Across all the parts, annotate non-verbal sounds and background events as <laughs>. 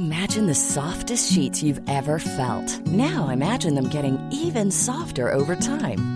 میجن softest sheet felt ناؤجن دم کیون softer over time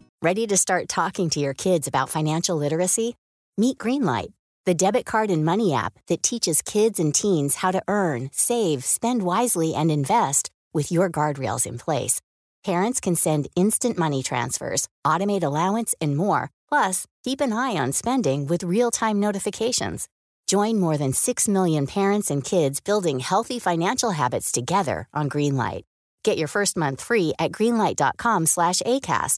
Ready to start talking to your kids about financial literacy? Meet Greenlight, the debit card and money app that teaches kids and teens how to earn, save, spend wisely, and invest with your guardrails in place. Parents can send instant money transfers, automate allowance, and more. Plus, keep an eye on spending with real-time notifications. Join more than 6 million parents and kids building healthy financial habits together on Greenlight. Get your first month free at greenlight.com/ACAST.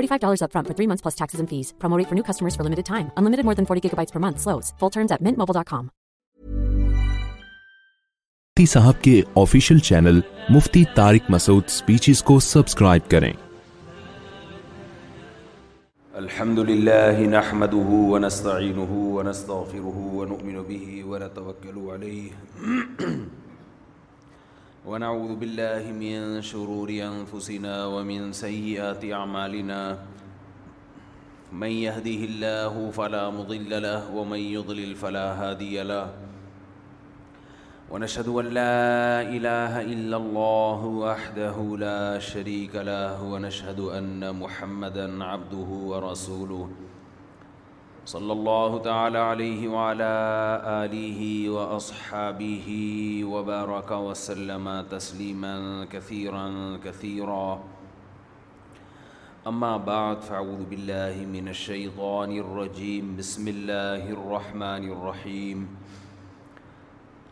$45 for for for months plus taxes and fees. new customers limited time. Unlimited more than 40 gigabytes per month slows. Full terms at mintmobile.com. مفتی صاحب کے official channel Mufti Tariq Masood speeches کو subscribe کریں الحمد لله نحمده ونستعينه ونستغفره ونؤمن به ونتوكل عليه ونعوذ بالله من شرور أنفسنا ومن سيئات أعمالنا من يهده الله فلا مضل له ومن يضلل فلا هادي له ونشهد أن لا إله إلا الله وحده لا شريك له ونشهد أن محمدا عبده ورسوله صلى الله تعالى عليه وعلى آله وأصحابه وبارك وسلم تسليما كثيرا كثيرا أما بعد فأعوذ بالله من الشيطان الرجيم بسم الله الرحمن الرحيم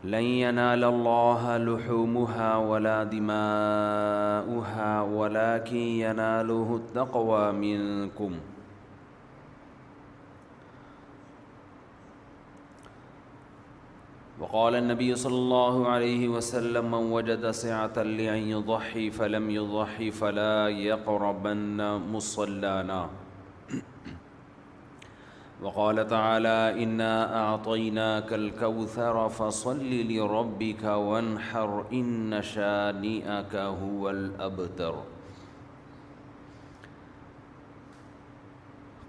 لن ينال الله لحومها ولا دماؤها ولكن يناله التقوى منكم وقال النبي صلى الله عليه وسلم من وجد سعة لأن يضحي فلم يضحي فلا يقربن مصلانا وقال تعالى إنا أعطيناك الكوثر فصل لربك وانحر إن شانئك هو الأبتر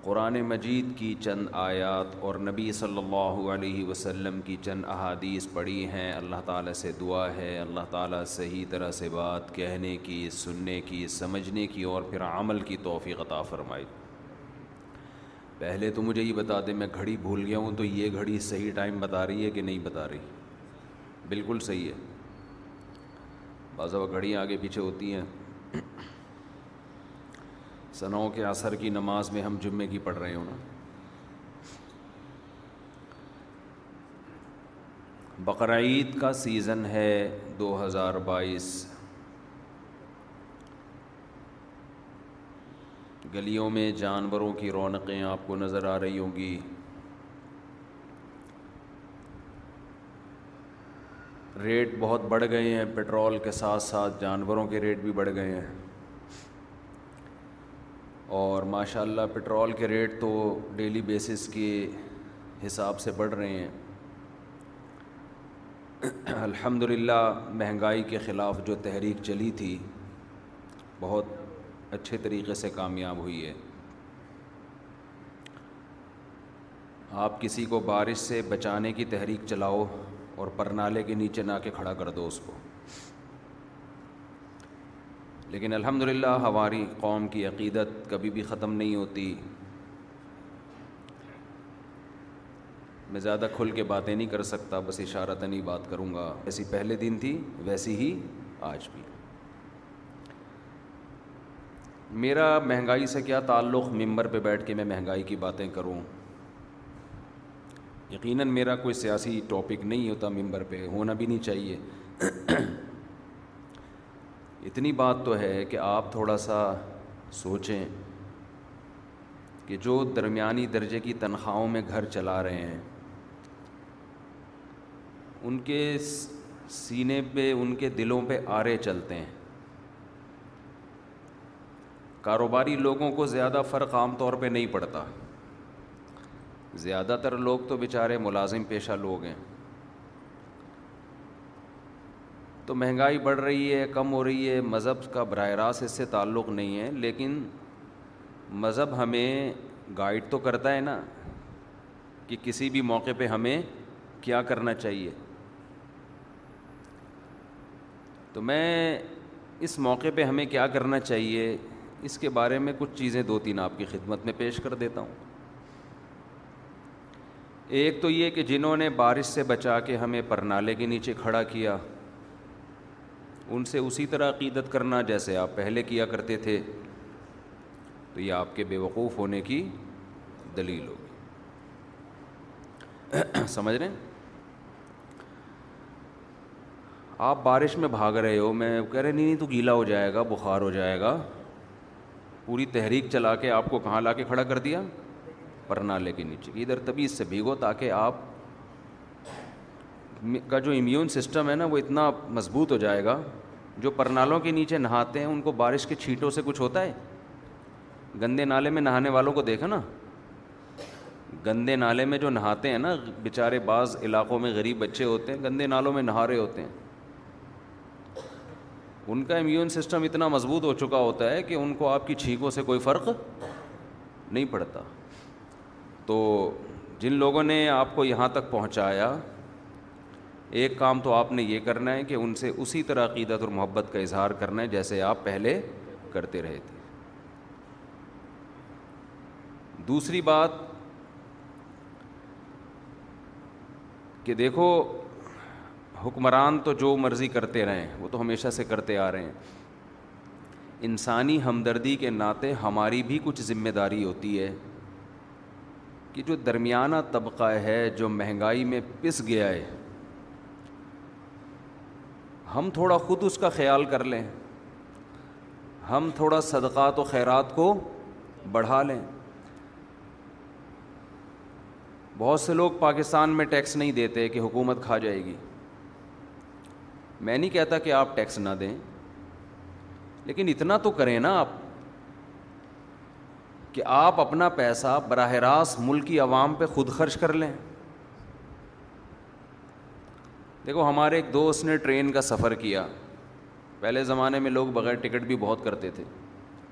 قرآن مجید کی چند آیات اور نبی صلی اللہ علیہ وسلم کی چند احادیث پڑھی ہیں اللہ تعالیٰ سے دعا ہے اللہ تعالیٰ صحیح طرح سے بات کہنے کی سننے کی سمجھنے کی اور پھر عمل کی توفیق عطا فرمائی پہلے تو مجھے یہ بتا دیں میں گھڑی بھول گیا ہوں تو یہ گھڑی صحیح ٹائم بتا رہی ہے کہ نہیں بتا رہی بالکل صحیح ہے بعض وہ گھڑیاں آگے پیچھے ہوتی ہیں سنوں کے اثر کی نماز میں ہم جمعے کی پڑھ رہے ہوں نا بقرعید کا سیزن ہے دو ہزار بائیس گلیوں میں جانوروں کی رونقیں آپ کو نظر آ رہی ہوں گی ریٹ بہت بڑھ گئے ہیں پٹرول کے ساتھ ساتھ جانوروں کے ریٹ بھی بڑھ گئے ہیں اور ماشاء اللہ پٹرول کے ریٹ تو ڈیلی بیسس کے حساب سے بڑھ رہے ہیں الحمد للہ مہنگائی کے خلاف جو تحریک چلی تھی بہت اچھے طریقے سے کامیاب ہوئی ہے آپ کسی کو بارش سے بچانے کی تحریک چلاؤ اور پرنالے کے نیچے نہ کے کھڑا کر دو اس کو لیکن الحمد للہ ہماری قوم کی عقیدت کبھی بھی ختم نہیں ہوتی میں زیادہ کھل کے باتیں نہیں کر سکتا بس اشارہ تنی بات کروں گا ایسی پہلے دن تھی ویسی ہی آج بھی میرا مہنگائی سے کیا تعلق ممبر پہ بیٹھ کے میں مہنگائی کی باتیں کروں یقیناً میرا کوئی سیاسی ٹاپک نہیں ہوتا ممبر پہ ہونا بھی نہیں چاہیے اتنی بات تو ہے کہ آپ تھوڑا سا سوچیں کہ جو درمیانی درجے کی تنخواہوں میں گھر چلا رہے ہیں ان کے سینے پہ ان کے دلوں پہ آرے چلتے ہیں کاروباری لوگوں کو زیادہ فرق عام طور پہ نہیں پڑتا زیادہ تر لوگ تو بیچارے ملازم پیشہ لوگ ہیں تو مہنگائی بڑھ رہی ہے کم ہو رہی ہے مذہب کا براہ راست اس سے تعلق نہیں ہے لیکن مذہب ہمیں گائیڈ تو کرتا ہے نا کہ کسی بھی موقع پہ ہمیں کیا کرنا چاہیے تو میں اس موقع پہ ہمیں کیا کرنا چاہیے اس کے بارے میں کچھ چیزیں دو تین آپ کی خدمت میں پیش کر دیتا ہوں ایک تو یہ کہ جنہوں نے بارش سے بچا کے ہمیں پرنالے کے نیچے کھڑا کیا ان سے اسی طرح عقیدت کرنا جیسے آپ پہلے کیا کرتے تھے تو یہ آپ کے بیوقوف ہونے کی دلیل ہوگی <clears throat> سمجھ رہے ہیں آپ بارش میں بھاگ رہے ہو میں کہہ رہے نہیں نہیں تو گیلا ہو جائے گا بخار ہو جائے گا پوری تحریک چلا کے آپ کو کہاں لا کے کھڑا کر دیا پرنا لے کے نیچے ادھر تبھی اس سے بھیگو تاکہ آپ کا جو امیون سسٹم ہے نا وہ اتنا مضبوط ہو جائے گا جو پرنالوں کے نیچے نہاتے ہیں ان کو بارش کے چھینٹوں سے کچھ ہوتا ہے گندے نالے میں نہانے والوں کو دیکھا نا گندے نالے میں جو نہاتے ہیں نا بیچارے بعض علاقوں میں غریب بچے ہوتے ہیں گندے نالوں میں نہا رہے ہوتے ہیں ان کا امیون سسٹم اتنا مضبوط ہو چکا ہوتا ہے کہ ان کو آپ کی چھینکوں سے کوئی فرق نہیں پڑتا تو جن لوگوں نے آپ کو یہاں تک پہنچایا ایک کام تو آپ نے یہ کرنا ہے کہ ان سے اسی طرح عقیدت اور محبت کا اظہار کرنا ہے جیسے آپ پہلے کرتے رہے تھے دوسری بات کہ دیکھو حکمران تو جو مرضی کرتے رہیں وہ تو ہمیشہ سے کرتے آ رہے ہیں انسانی ہمدردی کے ناطے ہماری بھی کچھ ذمہ داری ہوتی ہے کہ جو درمیانہ طبقہ ہے جو مہنگائی میں پس گیا ہے ہم تھوڑا خود اس کا خیال کر لیں ہم تھوڑا صدقات و خیرات کو بڑھا لیں بہت سے لوگ پاکستان میں ٹیکس نہیں دیتے کہ حکومت کھا جائے گی میں نہیں کہتا کہ آپ ٹیکس نہ دیں لیکن اتنا تو کریں نا آپ کہ آپ اپنا پیسہ براہ راست ملکی عوام پہ خود خرچ کر لیں دیکھو ہمارے ایک دوست نے ٹرین کا سفر کیا پہلے زمانے میں لوگ بغیر ٹکٹ بھی بہت کرتے تھے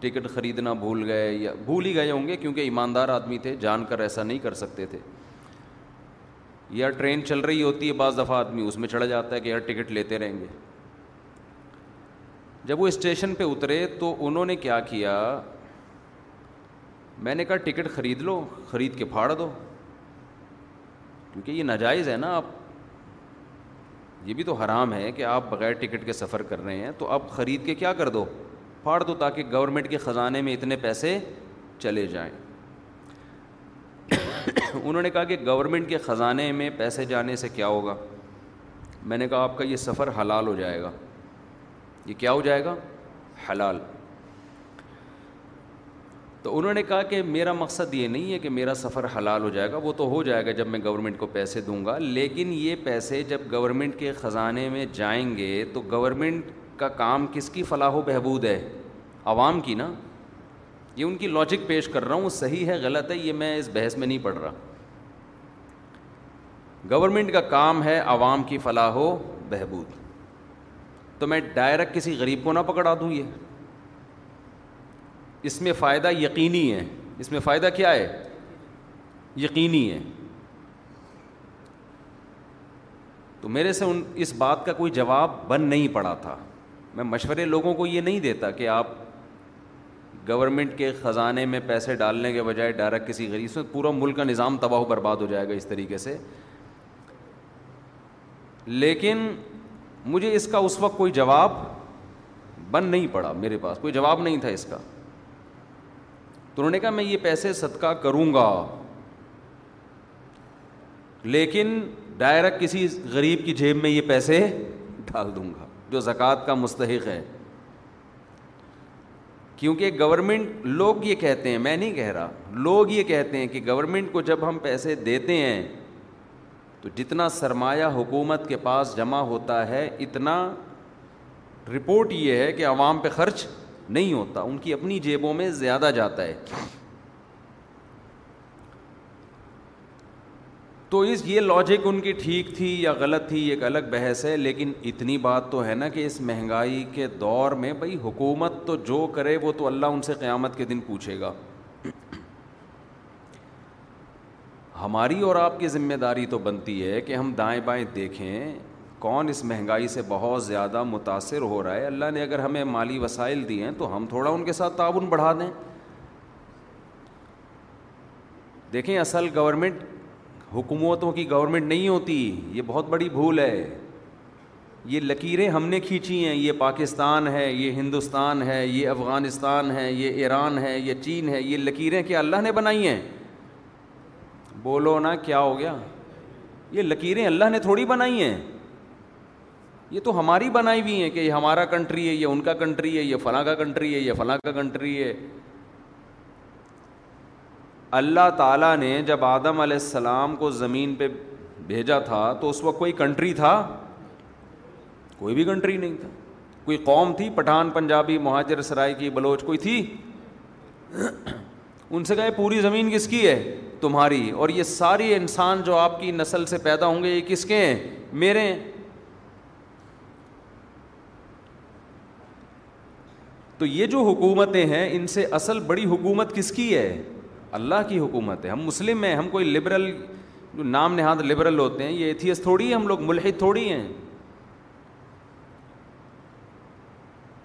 ٹکٹ خریدنا بھول گئے یا بھول ہی گئے ہوں گے کیونکہ ایماندار آدمی تھے جان کر ایسا نہیں کر سکتے تھے یا ٹرین چل رہی ہوتی ہے بعض دفعہ آدمی اس میں چڑھ جاتا ہے کہ یار ٹکٹ لیتے رہیں گے جب وہ اسٹیشن پہ اترے تو انہوں نے کیا کیا میں نے کہا ٹکٹ خرید لو خرید کے پھاڑ دو کیونکہ یہ ناجائز ہے نا آپ یہ بھی تو حرام ہے کہ آپ بغیر ٹکٹ کے سفر کر رہے ہیں تو آپ خرید کے کیا کر دو پھاڑ دو تاکہ گورنمنٹ کے خزانے میں اتنے پیسے چلے جائیں <coughs> انہوں نے کہا کہ گورنمنٹ کے خزانے میں پیسے جانے سے کیا ہوگا میں نے کہا آپ کا یہ سفر حلال ہو جائے گا یہ کیا ہو جائے گا حلال تو انہوں نے کہا کہ میرا مقصد یہ نہیں ہے کہ میرا سفر حلال ہو جائے گا وہ تو ہو جائے گا جب میں گورنمنٹ کو پیسے دوں گا لیکن یہ پیسے جب گورنمنٹ کے خزانے میں جائیں گے تو گورنمنٹ کا کام کس کی فلاح و بہبود ہے عوام کی نا یہ ان کی لاجک پیش کر رہا ہوں صحیح ہے غلط ہے یہ میں اس بحث میں نہیں پڑھ رہا گورنمنٹ کا کام ہے عوام کی فلاح و بہبود تو میں ڈائریکٹ کسی غریب کو نہ پکڑا دوں یہ اس میں فائدہ یقینی ہے اس میں فائدہ کیا ہے یقینی ہے تو میرے سے ان اس بات کا کوئی جواب بن نہیں پڑا تھا میں مشورے لوگوں کو یہ نہیں دیتا کہ آپ گورنمنٹ کے خزانے میں پیسے ڈالنے کے بجائے ڈائریکٹ کسی غریب سے پورا ملک کا نظام تباہ و برباد ہو جائے گا اس طریقے سے لیکن مجھے اس کا اس وقت کوئی جواب بن نہیں پڑا میرے پاس کوئی جواب نہیں تھا اس کا تو انہوں نے کہا میں یہ پیسے صدقہ کروں گا لیکن ڈائریکٹ کسی غریب کی جیب میں یہ پیسے ڈال دوں گا جو زکوٰۃ کا مستحق ہے کیونکہ گورنمنٹ لوگ یہ کہتے ہیں میں نہیں کہہ رہا لوگ یہ کہتے ہیں کہ گورنمنٹ کو جب ہم پیسے دیتے ہیں تو جتنا سرمایہ حکومت کے پاس جمع ہوتا ہے اتنا رپورٹ یہ ہے کہ عوام پہ خرچ نہیں ہوتا ان کی اپنی جیبوں میں زیادہ جاتا ہے تو اس یہ لاجک ان کی ٹھیک تھی یا غلط تھی ایک الگ بحث ہے لیکن اتنی بات تو ہے نا کہ اس مہنگائی کے دور میں بھائی حکومت تو جو کرے وہ تو اللہ ان سے قیامت کے دن پوچھے گا ہماری اور آپ کی ذمہ داری تو بنتی ہے کہ ہم دائیں بائیں دیکھیں کون اس مہنگائی سے بہت زیادہ متاثر ہو رہا ہے اللہ نے اگر ہمیں مالی وسائل دیے ہیں تو ہم تھوڑا ان کے ساتھ تعاون بڑھا دیں دیکھیں اصل گورنمنٹ حکومتوں کی گورنمنٹ نہیں ہوتی یہ بہت بڑی بھول ہے یہ لکیریں ہم نے کھینچی ہیں یہ پاکستان ہے یہ ہندوستان ہے یہ افغانستان ہے یہ ایران ہے یہ چین ہے یہ لکیریں کیا اللہ نے بنائی ہیں بولو نا کیا ہو گیا یہ لکیریں اللہ نے تھوڑی بنائی ہیں یہ تو ہماری بنائی ہوئی ہیں کہ یہ ہمارا کنٹری ہے یہ ان کا کنٹری ہے یہ فلاں کا کنٹری ہے یہ فلاں کا کنٹری ہے اللہ تعالیٰ نے جب آدم علیہ السلام کو زمین پہ بھیجا تھا تو اس وقت کوئی کنٹری تھا کوئی بھی کنٹری نہیں تھا کوئی قوم تھی پٹھان پنجابی مہاجر سرائے کی بلوچ کوئی تھی <clears throat> ان سے کہے پوری زمین کس کی ہے تمہاری اور یہ سارے انسان جو آپ کی نسل سے پیدا ہوں گے یہ کس کے ہیں میرے ہیں تو یہ جو حکومتیں ہیں ان سے اصل بڑی حکومت کس کی ہے اللہ کی حکومت ہے ہم مسلم ہیں ہم کوئی لبرل جو نام نہاد لبرل ہوتے ہیں یہ ایتھیس تھوڑی ہیں ہم لوگ ملحد تھوڑی ہیں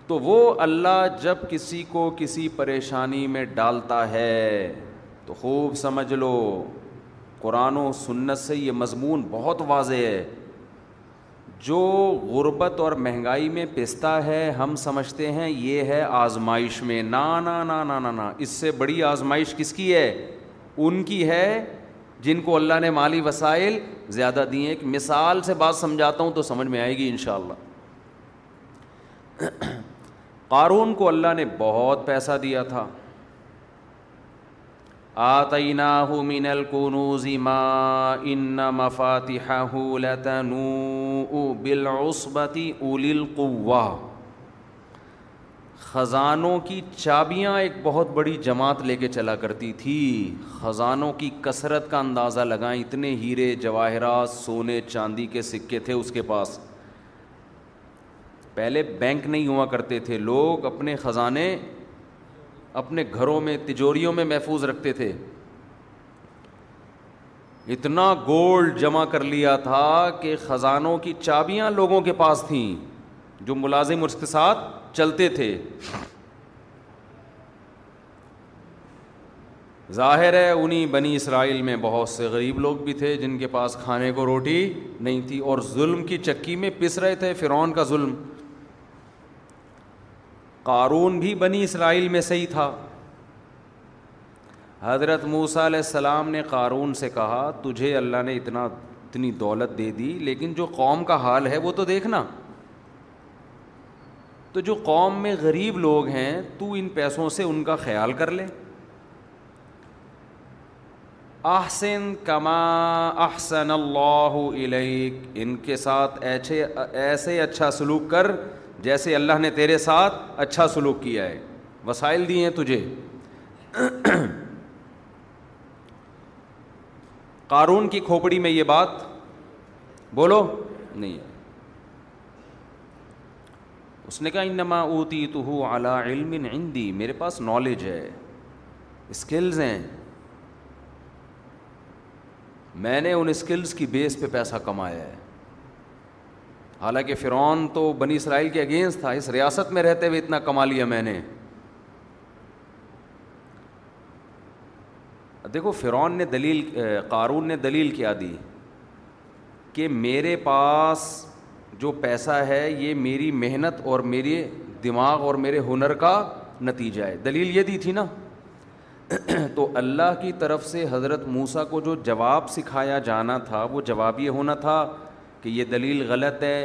تو وہ اللہ جب کسی کو کسی پریشانی میں ڈالتا ہے تو خوب سمجھ لو قرآن و سنت سے یہ مضمون بہت واضح ہے جو غربت اور مہنگائی میں پستا ہے ہم سمجھتے ہیں یہ ہے آزمائش میں نا نا نا نا نا نا اس سے بڑی آزمائش کس کی ہے ان کی ہے جن کو اللہ نے مالی وسائل زیادہ دیے ایک مثال سے بات سمجھاتا ہوں تو سمجھ میں آئے گی ان شاء اللہ قارون کو اللہ نے بہت پیسہ دیا تھا من ما لتنوء اولی القوہ خزانوں کی چابیاں ایک بہت بڑی جماعت لے کے چلا کرتی تھی خزانوں کی کثرت کا اندازہ لگائیں اتنے ہیرے جواہرات سونے چاندی کے سکے تھے اس کے پاس پہلے بینک نہیں ہوا کرتے تھے لوگ اپنے خزانے اپنے گھروں میں تجوریوں میں محفوظ رکھتے تھے اتنا گولڈ جمع کر لیا تھا کہ خزانوں کی چابیاں لوگوں کے پاس تھیں جو ملازم اس کے ساتھ چلتے تھے ظاہر ہے انہیں بنی اسرائیل میں بہت سے غریب لوگ بھی تھے جن کے پاس کھانے کو روٹی نہیں تھی اور ظلم کی چکی میں پس رہے تھے فرعون کا ظلم قارون بھی بنی اسرائیل میں صحیح تھا حضرت موسیٰ علیہ السلام نے قارون سے کہا تجھے اللہ نے اتنا اتنی دولت دے دی لیکن جو قوم کا حال ہے وہ تو دیکھنا تو جو قوم میں غریب لوگ ہیں تو ان پیسوں سے ان کا خیال کر لے احسن کما احسن اللہ علیہ ان کے ساتھ ایسے اچھا سلوک کر جیسے اللہ نے تیرے ساتھ اچھا سلوک کیا ہے وسائل دیے ہیں تجھے قارون کی کھوپڑی میں یہ بات بولو نہیں اس نے کہا انما اوتی تو ہو اعلیٰ علم میرے پاس نالج ہے اسکلز ہیں میں نے ان اسکلز کی بیس پہ پیسہ کمایا ہے حالانکہ فرعون تو بنی اسرائیل کے اگینسٹ تھا اس ریاست میں رہتے ہوئے اتنا کما لیا میں نے دیکھو فرعون نے دلیل قارون نے دلیل کیا دی کہ میرے پاس جو پیسہ ہے یہ میری محنت اور میرے دماغ اور میرے ہنر کا نتیجہ ہے دلیل یہ دی تھی نا <clears throat> تو اللہ کی طرف سے حضرت موسا کو جو جواب سکھایا جانا تھا وہ جواب یہ ہونا تھا کہ یہ دلیل غلط ہے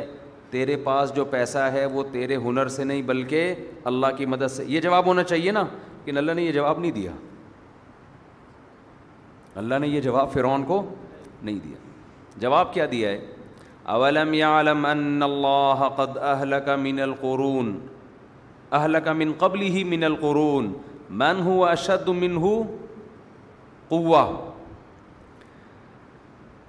تیرے پاس جو پیسہ ہے وہ تیرے ہنر سے نہیں بلکہ اللہ کی مدد سے یہ جواب ہونا چاہیے نا کہ اللہ نے یہ جواب نہیں دیا اللہ نے یہ جواب فرعون کو نہیں دیا جواب کیا دیا ہے اولم اہلک من القرون اہلک من قبل ہی من القرون من ہو اشد من قوہ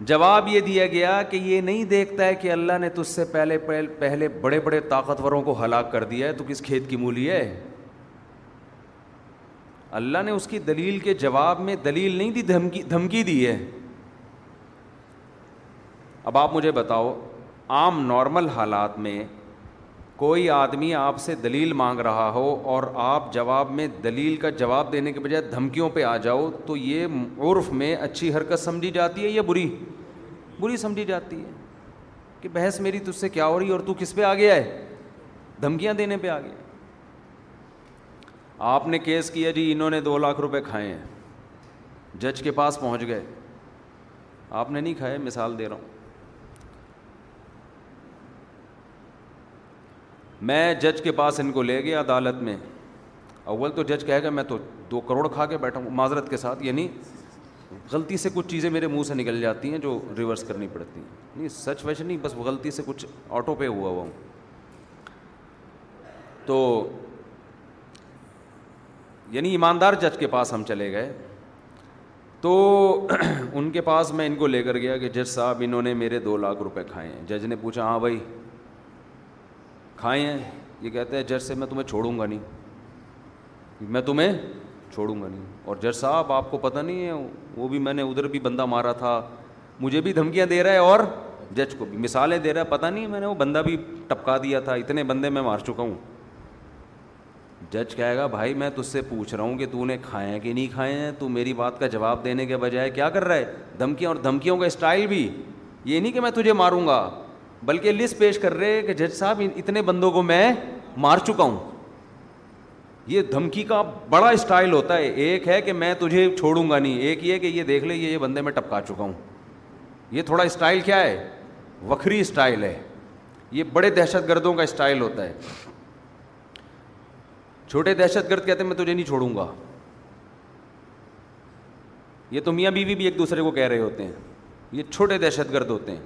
جواب یہ دیا گیا کہ یہ نہیں دیکھتا ہے کہ اللہ نے تجھ سے پہلے پہلے بڑے بڑے طاقتوروں کو ہلاک کر دیا ہے تو کس کھیت کی مولی ہے اللہ نے اس کی دلیل کے جواب میں دلیل نہیں دی دھمکی دھمکی دی ہے اب آپ مجھے بتاؤ عام نارمل حالات میں کوئی آدمی آپ سے دلیل مانگ رہا ہو اور آپ جواب میں دلیل کا جواب دینے کے بجائے دھمکیوں پہ آ جاؤ تو یہ عرف میں اچھی حرکت سمجھی جاتی ہے یا بری بری سمجھی جاتی ہے کہ بحث میری تجھ سے کیا ہو رہی اور تو کس پہ آ گیا ہے دھمکیاں دینے پہ آ گیا آپ نے کیس کیا جی انہوں نے دو لاکھ روپے کھائے ہیں جج کے پاس پہنچ گئے آپ نے نہیں کھائے مثال دے رہا ہوں میں جج کے پاس ان کو لے گیا عدالت میں اول تو جج کہے گا میں تو دو کروڑ کھا کے بیٹھا ہوں معذرت کے ساتھ یعنی غلطی سے کچھ چیزیں میرے منہ سے نکل جاتی ہیں جو ریورس کرنی پڑتی ہیں نہیں سچ ویسے نہیں بس غلطی سے کچھ آٹو پے ہوا ہوا ہوں تو یعنی ایماندار جج کے پاس ہم چلے گئے تو <clears throat> ان کے پاس میں ان کو لے کر گیا کہ جج صاحب انہوں نے میرے دو لاکھ روپے کھائے ہیں جج نے پوچھا ہاں بھائی کھائے ہیں یہ کہتے ہیں جج سے میں تمہیں چھوڑوں گا نہیں میں تمہیں چھوڑوں گا نہیں اور جج صاحب آپ کو پتہ نہیں ہے وہ بھی میں نے ادھر بھی بندہ مارا تھا مجھے بھی دھمکیاں دے رہا ہے اور جج کو بھی مثالیں دے رہا ہے پتہ نہیں ہے میں نے وہ بندہ بھی ٹپکا دیا تھا اتنے بندے میں مار چکا ہوں جج کہے گا بھائی میں تجھ سے پوچھ رہا ہوں کہ تو نے کھائے ہیں کہ نہیں کھائے ہیں تو میری بات کا جواب دینے کے بجائے کیا کر رہا ہے دھمکیاں اور دھمکیوں کا اسٹائل بھی یہ نہیں کہ میں تجھے ماروں گا بلکہ لسٹ پیش کر رہے کہ جج صاحب اتنے بندوں کو میں مار چکا ہوں یہ دھمکی کا بڑا اسٹائل ہوتا ہے ایک ہے کہ میں تجھے چھوڑوں گا نہیں ایک یہ کہ یہ دیکھ لے یہ بندے میں ٹپکا چکا ہوں یہ تھوڑا اسٹائل کیا ہے وکھری اسٹائل ہے یہ بڑے دہشت گردوں کا اسٹائل ہوتا ہے چھوٹے دہشت گرد کہتے ہیں میں تجھے نہیں چھوڑوں گا یہ تو میاں بیوی بھی ایک دوسرے کو کہہ رہے ہوتے ہیں یہ چھوٹے دہشت گرد ہوتے ہیں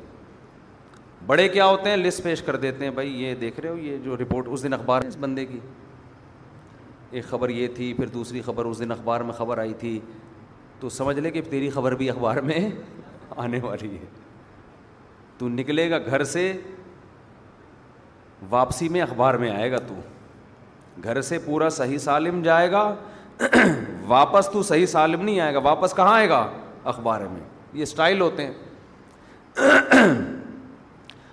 بڑے کیا ہوتے ہیں لسٹ پیش کر دیتے ہیں بھائی یہ دیکھ رہے ہو یہ جو رپورٹ اس دن اخبار ہے اس بندے کی ایک خبر یہ تھی پھر دوسری خبر اس دن اخبار میں خبر آئی تھی تو سمجھ لے کہ تیری خبر بھی اخبار میں آنے والی ہے تو نکلے گا گھر سے واپسی میں اخبار میں آئے گا تو گھر سے پورا صحیح سالم جائے گا واپس تو صحیح سالم نہیں آئے گا واپس کہاں آئے گا اخبار میں یہ اسٹائل ہوتے ہیں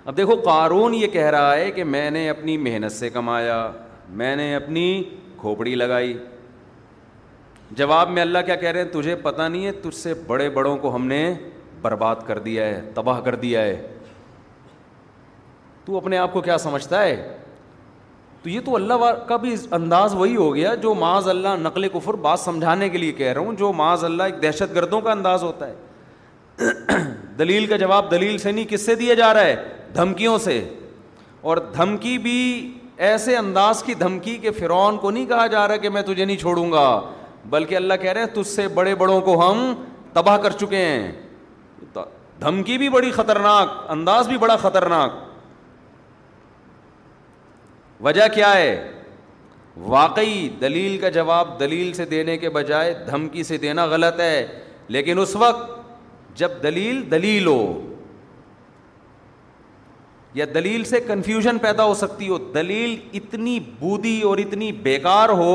اب دیکھو قارون یہ کہہ رہا ہے کہ میں نے اپنی محنت سے کمایا میں نے اپنی کھوپڑی لگائی جواب میں اللہ کیا کہہ رہے ہیں تجھے پتا نہیں ہے تجھ سے بڑے بڑوں کو ہم نے برباد کر دیا ہے تباہ کر دیا ہے تو اپنے آپ کو کیا سمجھتا ہے تو تو یہ اللہ کا بھی انداز وہی ہو گیا جو معاذ اللہ نقل کفر بات سمجھانے کے لیے کہہ رہا ہوں جو معاذ اللہ ایک دہشت گردوں کا انداز ہوتا ہے <clears throat> دلیل کا جواب دلیل سے نہیں کس سے دیا جا رہا ہے دھمکیوں سے اور دھمکی بھی ایسے انداز کی دھمکی کے فرعون کو نہیں کہا جا رہا کہ میں تجھے نہیں چھوڑوں گا بلکہ اللہ کہہ رہے ہیں تجھ سے بڑے بڑوں کو ہم تباہ کر چکے ہیں دھمکی بھی بڑی خطرناک انداز بھی بڑا خطرناک وجہ کیا ہے واقعی دلیل کا جواب دلیل سے دینے کے بجائے دھمکی سے دینا غلط ہے لیکن اس وقت جب دلیل دلیل ہو یا دلیل سے کنفیوژن پیدا ہو سکتی ہو دلیل اتنی بودی اور اتنی بیکار ہو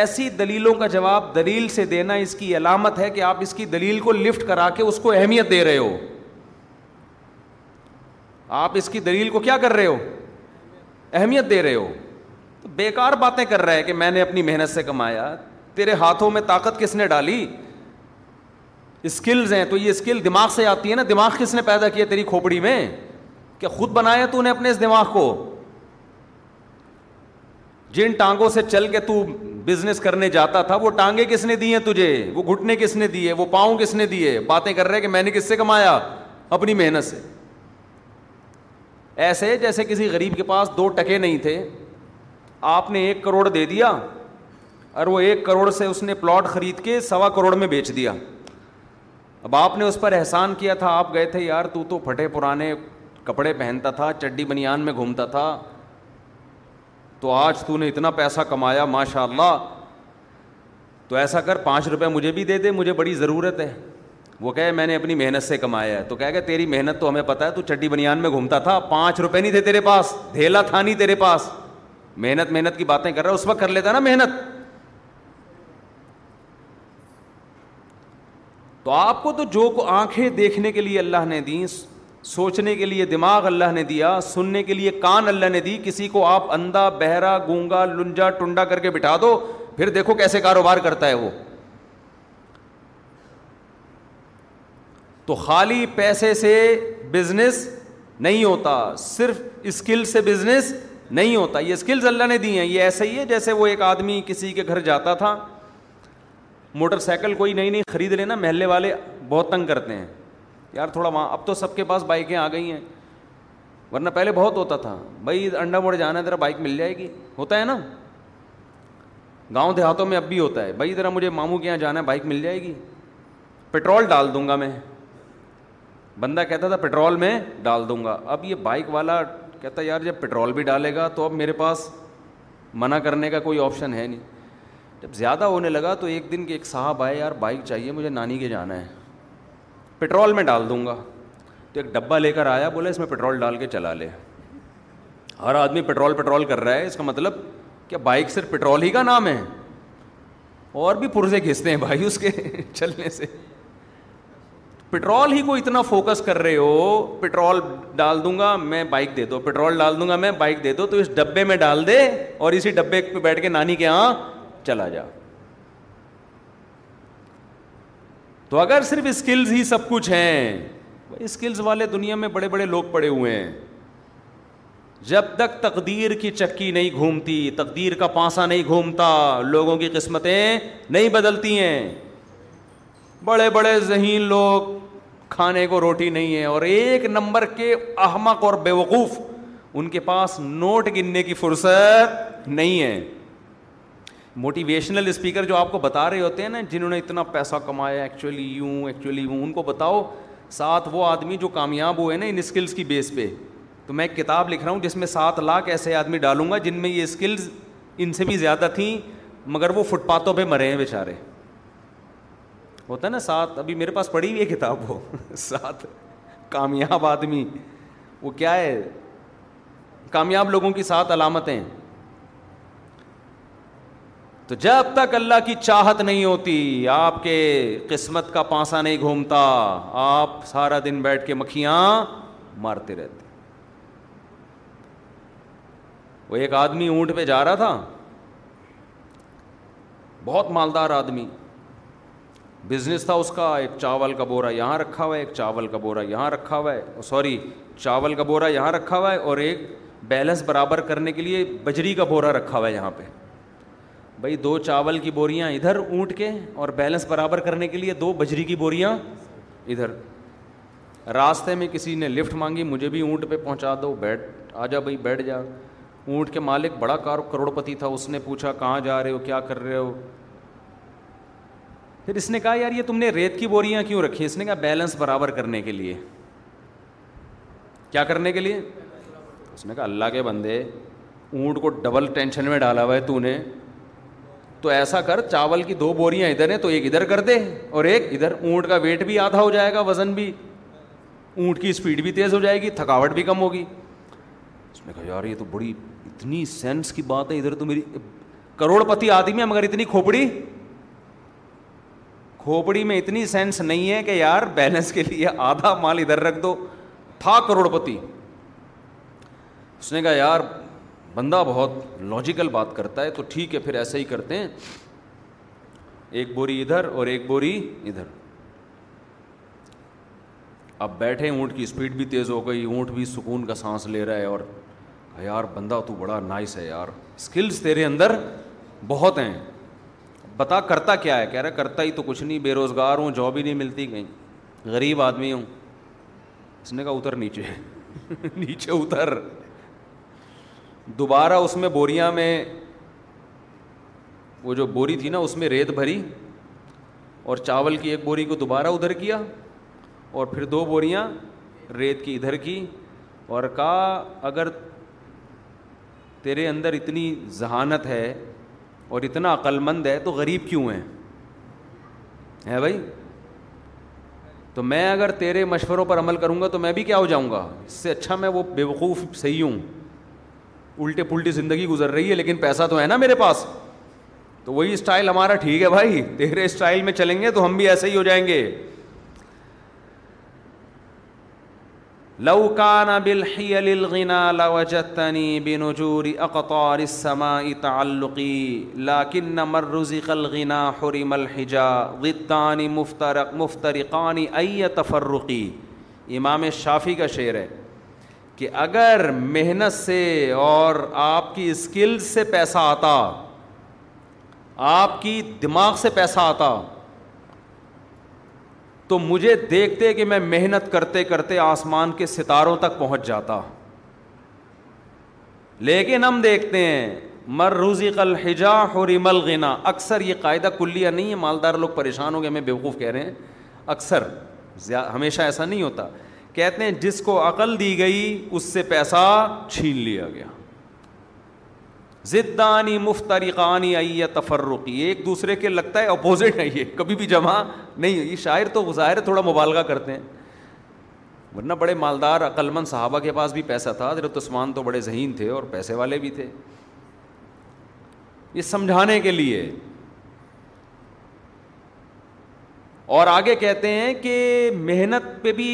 ایسی دلیلوں کا جواب دلیل سے دینا اس کی علامت ہے کہ آپ اس کی دلیل کو لفٹ کرا کے اس کو اہمیت دے رہے ہو آپ اس کی دلیل کو کیا کر رہے ہو اہمیت دے رہے ہو تو بیکار باتیں کر رہے کہ میں نے اپنی محنت سے کمایا تیرے ہاتھوں میں طاقت کس نے ڈالی اسکلز ہیں تو یہ اسکل دماغ سے آتی ہے نا دماغ کس نے پیدا کیا تیری کھوپڑی میں کیا خود بنایا تو نے اپنے اس دماغ کو جن ٹانگوں سے چل کے تو بزنس کرنے جاتا تھا وہ ٹانگیں کس نے دی ہیں تجھے وہ گھٹنے کس نے دیے وہ پاؤں کس نے دیے باتیں کر رہے کہ میں نے کس سے کمایا اپنی محنت سے ایسے جیسے کسی غریب کے پاس دو ٹکے نہیں تھے آپ نے ایک کروڑ دے دیا اور وہ ایک کروڑ سے اس نے پلاٹ خرید کے سوا کروڑ میں بیچ دیا اب آپ نے اس پر احسان کیا تھا آپ گئے تھے یار تو تو پھٹے پرانے کپڑے پہنتا تھا چڈی بنیان میں گھومتا تھا تو آج تو نے اتنا پیسہ کمایا ماشاء اللہ تو ایسا کر پانچ روپے مجھے بھی دے دے مجھے بڑی ضرورت ہے وہ کہے میں نے اپنی محنت سے کمایا ہے تو کہہ گیا تیری محنت تو ہمیں پتا ہے تو چڈی بنیان میں گھومتا تھا پانچ روپے نہیں تھے تیرے پاس دھیلا تھا نہیں تیرے پاس محنت محنت کی باتیں کر رہا اس وقت کر لیتا نا محنت تو آپ کو تو جو آنکھیں دیکھنے کے لیے اللہ نے دیں سوچنے کے لیے دماغ اللہ نے دیا سننے کے لیے کان اللہ نے دی کسی کو آپ اندھا بہرا گونگا لنجا ٹنڈا کر کے بٹھا دو پھر دیکھو کیسے کاروبار کرتا ہے وہ تو خالی پیسے سے بزنس نہیں ہوتا صرف اسکل سے بزنس نہیں ہوتا یہ اسکلز اللہ نے دی ہیں یہ ایسے ہی ہے جیسے وہ ایک آدمی کسی کے گھر جاتا تھا موٹر سائیکل کوئی نئی نئی خرید لینا محلے والے بہت تنگ کرتے ہیں یار تھوڑا وہاں اب تو سب کے پاس بائکیں آ گئی ہیں ورنہ پہلے بہت ہوتا تھا بھائی انڈا موڑ جانا ہے ذرا بائک مل جائے گی ہوتا ہے نا گاؤں دیہاتوں میں اب بھی ہوتا ہے بھائی ذرا مجھے ماموں کے یہاں جانا ہے بائک مل جائے گی پٹرول ڈال دوں گا میں بندہ کہتا تھا پٹرول میں ڈال دوں گا اب یہ بائک والا کہتا یار جب پٹرول بھی ڈالے گا تو اب میرے پاس منع کرنے کا کوئی آپشن ہے نہیں جب زیادہ ہونے لگا تو ایک دن کے ایک صاحب آئے یار بائک چاہیے مجھے نانی کے جانا ہے پٹرول میں ڈال دوں گا تو ایک ڈبہ لے کر آیا بولے اس میں پٹرول ڈال کے چلا لے ہر آدمی پٹرول پٹرول کر رہا ہے اس کا مطلب کیا بائک صرف پٹرول ہی کا نام ہے اور بھی پرزے گھستے ہیں بھائی اس کے <laughs> چلنے سے پٹرول ہی کو اتنا فوکس کر رہے ہو پٹرول ڈال دوں گا میں بائک دے دو پٹرول ڈال دوں گا میں بائک دے دو تو اس ڈبے میں ڈال دے اور اسی ڈبے پہ بیٹھ کے نانی کے یہاں چلا جا تو اگر صرف اسکلز ہی سب کچھ ہیں اسکلز والے دنیا میں بڑے بڑے لوگ پڑے ہوئے ہیں جب تک تقدیر کی چکی نہیں گھومتی تقدیر کا پانسا نہیں گھومتا لوگوں کی قسمتیں نہیں بدلتی ہیں بڑے بڑے ذہین لوگ کھانے کو روٹی نہیں ہے اور ایک نمبر کے احمق اور بیوقوف ان کے پاس نوٹ گننے کی فرصت نہیں ہے موٹیویشنل اسپیکر جو آپ کو بتا رہے ہوتے ہیں نا جنہوں نے اتنا پیسہ کمایا ایکچولی یوں ایکچولی یوں ان کو بتاؤ سات وہ آدمی جو کامیاب ہوئے نا ان اسکلس کی بیس پہ تو میں ایک کتاب لکھ رہا ہوں جس میں سات لاکھ ایسے آدمی ڈالوں گا جن میں یہ اسکلز ان سے بھی زیادہ تھیں مگر وہ فٹ پاتھوں پہ مرے ہیں بیچارے ہوتا ہے نا سات ابھی میرے پاس پڑھی ہوئی ہے کتاب وہ <laughs> سات کامیاب آدمی وہ کیا ہے کامیاب لوگوں کی سات علامتیں تو جب تک اللہ کی چاہت نہیں ہوتی آپ کے قسمت کا پانسا نہیں گھومتا آپ سارا دن بیٹھ کے مکھیاں مارتے رہتے وہ ایک آدمی اونٹ پہ جا رہا تھا بہت مالدار آدمی بزنس تھا اس کا ایک چاول کا بورا یہاں رکھا ہوا ہے ایک چاول کا بورا یہاں رکھا ہوا ہے سوری چاول کا بورا یہاں رکھا ہوا ہے اور ایک بیلنس برابر کرنے کے لیے بجری کا بورا رکھا ہوا ہے یہاں پہ بھائی دو چاول کی بوریاں ادھر اونٹ کے اور بیلنس برابر کرنے کے لیے دو بجری کی بوریاں ادھر راستے میں کسی نے لفٹ مانگی مجھے بھی اونٹ پہ پہنچا دو بیٹھ آ جا بھائی بیٹھ جا اونٹ کے مالک بڑا کروڑ کروڑپتی تھا اس نے پوچھا کہاں جا رہے ہو کیا کر رہے ہو پھر اس نے کہا یار یہ تم نے ریت کی بوریاں کیوں رکھی اس نے کہا بیلنس برابر کرنے کے لیے کیا کرنے کے لیے اس نے کہا اللہ کے بندے اونٹ کو ڈبل ٹینشن میں ڈالا ہوا ہے تو نے تو ایسا کر چاول کی دو بوریاں ادھر ہیں تو ایک ادھر کر دے اور ایک ادھر اونٹ کا ویٹ بھی آدھا ہو جائے گا وزن بھی اونٹ کی اسپیڈ بھی تیز ہو جائے گی تھکاوٹ بھی کم ہوگی اس نے کہا یار یہ تو بڑی اتنی سینس کی بات ہے ادھر تو میری کروڑ پتی آدمی ہے مگر اتنی کھوپڑی کھوپڑی میں اتنی سینس نہیں ہے کہ یار بیلنس کے لیے آدھا مال ادھر رکھ دو تھا کروڑ پتی اس نے کہا یار بندہ بہت لاجیکل بات کرتا ہے تو ٹھیک ہے پھر ایسے ہی کرتے ہیں ایک بوری ادھر اور ایک بوری ادھر اب بیٹھے اونٹ کی اسپیڈ بھی تیز ہو گئی اونٹ بھی سکون کا سانس لے رہا ہے اور یار بندہ تو بڑا نائس ہے یار اسکلس تیرے اندر بہت ہیں بتا کرتا کیا ہے کہہ رہا کرتا ہی تو کچھ نہیں بے روزگار ہوں جاب ہی نہیں ملتی کہیں غریب آدمی ہوں اس نے کہا اتر نیچے <laughs> نیچے اتر دوبارہ اس میں بوریاں میں وہ جو بوری تھی نا اس میں ریت بھری اور چاول کی ایک بوری کو دوبارہ ادھر کیا اور پھر دو بوریاں ریت کی ادھر کی اور کہا اگر تیرے اندر اتنی ذہانت ہے اور اتنا عقل مند ہے تو غریب کیوں ہیں ہے بھائی تو میں اگر تیرے مشوروں پر عمل کروں گا تو میں بھی کیا ہو جاؤں گا اس سے اچھا میں وہ بیوقوف صحیح ہوں الٹے پلٹی زندگی گزر رہی ہے لیکن پیسہ تو ہے نا میرے پاس تو وہی اسٹائل ہمارا ٹھیک ہے بھائی تیرے اسٹائل میں چلیں گے تو ہم بھی ایسے ہی ہو جائیں گے لو کان الغنا حرم الحجا ضدان مفترق مفترقان ای تفرقی امام شافی کا شعر ہے کہ اگر محنت سے اور آپ کی اسکل سے پیسہ آتا آپ کی دماغ سے پیسہ آتا تو مجھے دیکھتے کہ میں محنت کرتے کرتے آسمان کے ستاروں تک پہنچ جاتا لیکن ہم دیکھتے ہیں مر روزی کل حجا ہو ریمل گنا اکثر یہ قاعدہ کلیا نہیں ہے مالدار لوگ پریشان ہو گئے ہمیں بیوقوف کہہ رہے ہیں اکثر ہمیشہ ایسا نہیں ہوتا کہتے ہیں جس کو عقل دی گئی اس سے پیسہ چھین لیا گیا زدانی مفترقانی آئی یا تفرقی ایک دوسرے کے لگتا ہے اپوزٹ ہے یہ کبھی بھی جمع نہیں یہ شاعر تو ظاہر تھوڑا مبالغہ کرتے ہیں ورنہ بڑے مالدار عقلمند صحابہ کے پاس بھی پیسہ تھا ذرا عثمان تو بڑے ذہین تھے اور پیسے والے بھی تھے یہ سمجھانے کے لیے اور آگے کہتے ہیں کہ محنت پہ بھی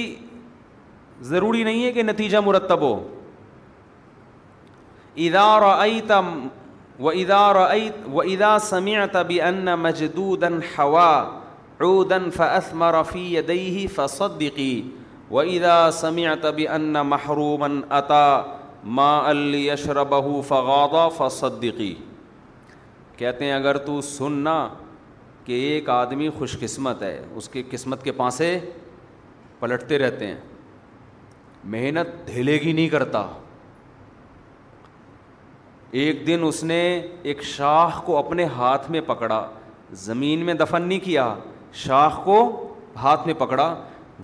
ضروری نہیں ہے کہ نتیجہ مرتب ہو ادار و ادار و ادا سمی تب ان مجدن ہوا دن فسم رفیع دئی فصدقی و ادا سمیا تب ان محروم عطا ما الشر بہ فغاد فصدیقی کہتے ہیں اگر تو سننا کہ ایک آدمی خوش قسمت ہے اس کی قسمت کے پاسے پلٹتے رہتے ہیں محنت دھیلے کی نہیں کرتا ایک دن اس نے ایک شاخ کو اپنے ہاتھ میں پکڑا زمین میں دفن نہیں کیا شاخ کو ہاتھ میں پکڑا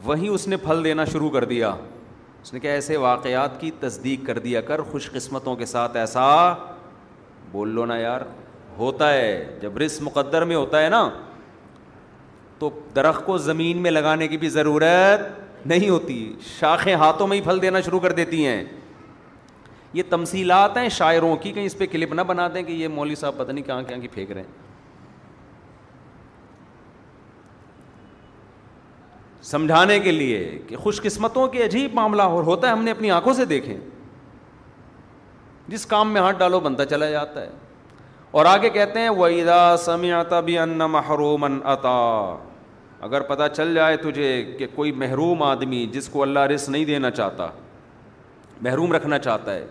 وہیں اس نے پھل دینا شروع کر دیا اس نے کہا ایسے واقعات کی تصدیق کر دیا کر خوش قسمتوں کے ساتھ ایسا بول لو نا یار ہوتا ہے جب رس مقدر میں ہوتا ہے نا تو درخت کو زمین میں لگانے کی بھی ضرورت نہیں ہوتی شاخیں ہاتھوں میں ہی پھل دینا شروع کر دیتی ہیں یہ تمثیلات ہیں شاعروں کی کہیں اس پہ کلپ نہ بنا دیں کہ یہ مولوی صاحب پتہ نہیں کہاں کہاں کی پھینک رہے ہیں سمجھانے کے لیے کہ خوش قسمتوں کے عجیب معاملہ ہوتا ہے ہم نے اپنی آنکھوں سے دیکھے جس کام میں ہاتھ ڈالو بنتا چلا جاتا ہے اور آگے کہتے ہیں اگر پتہ چل جائے تجھے کہ کوئی محروم آدمی جس کو اللہ رسک نہیں دینا چاہتا محروم رکھنا چاہتا ہے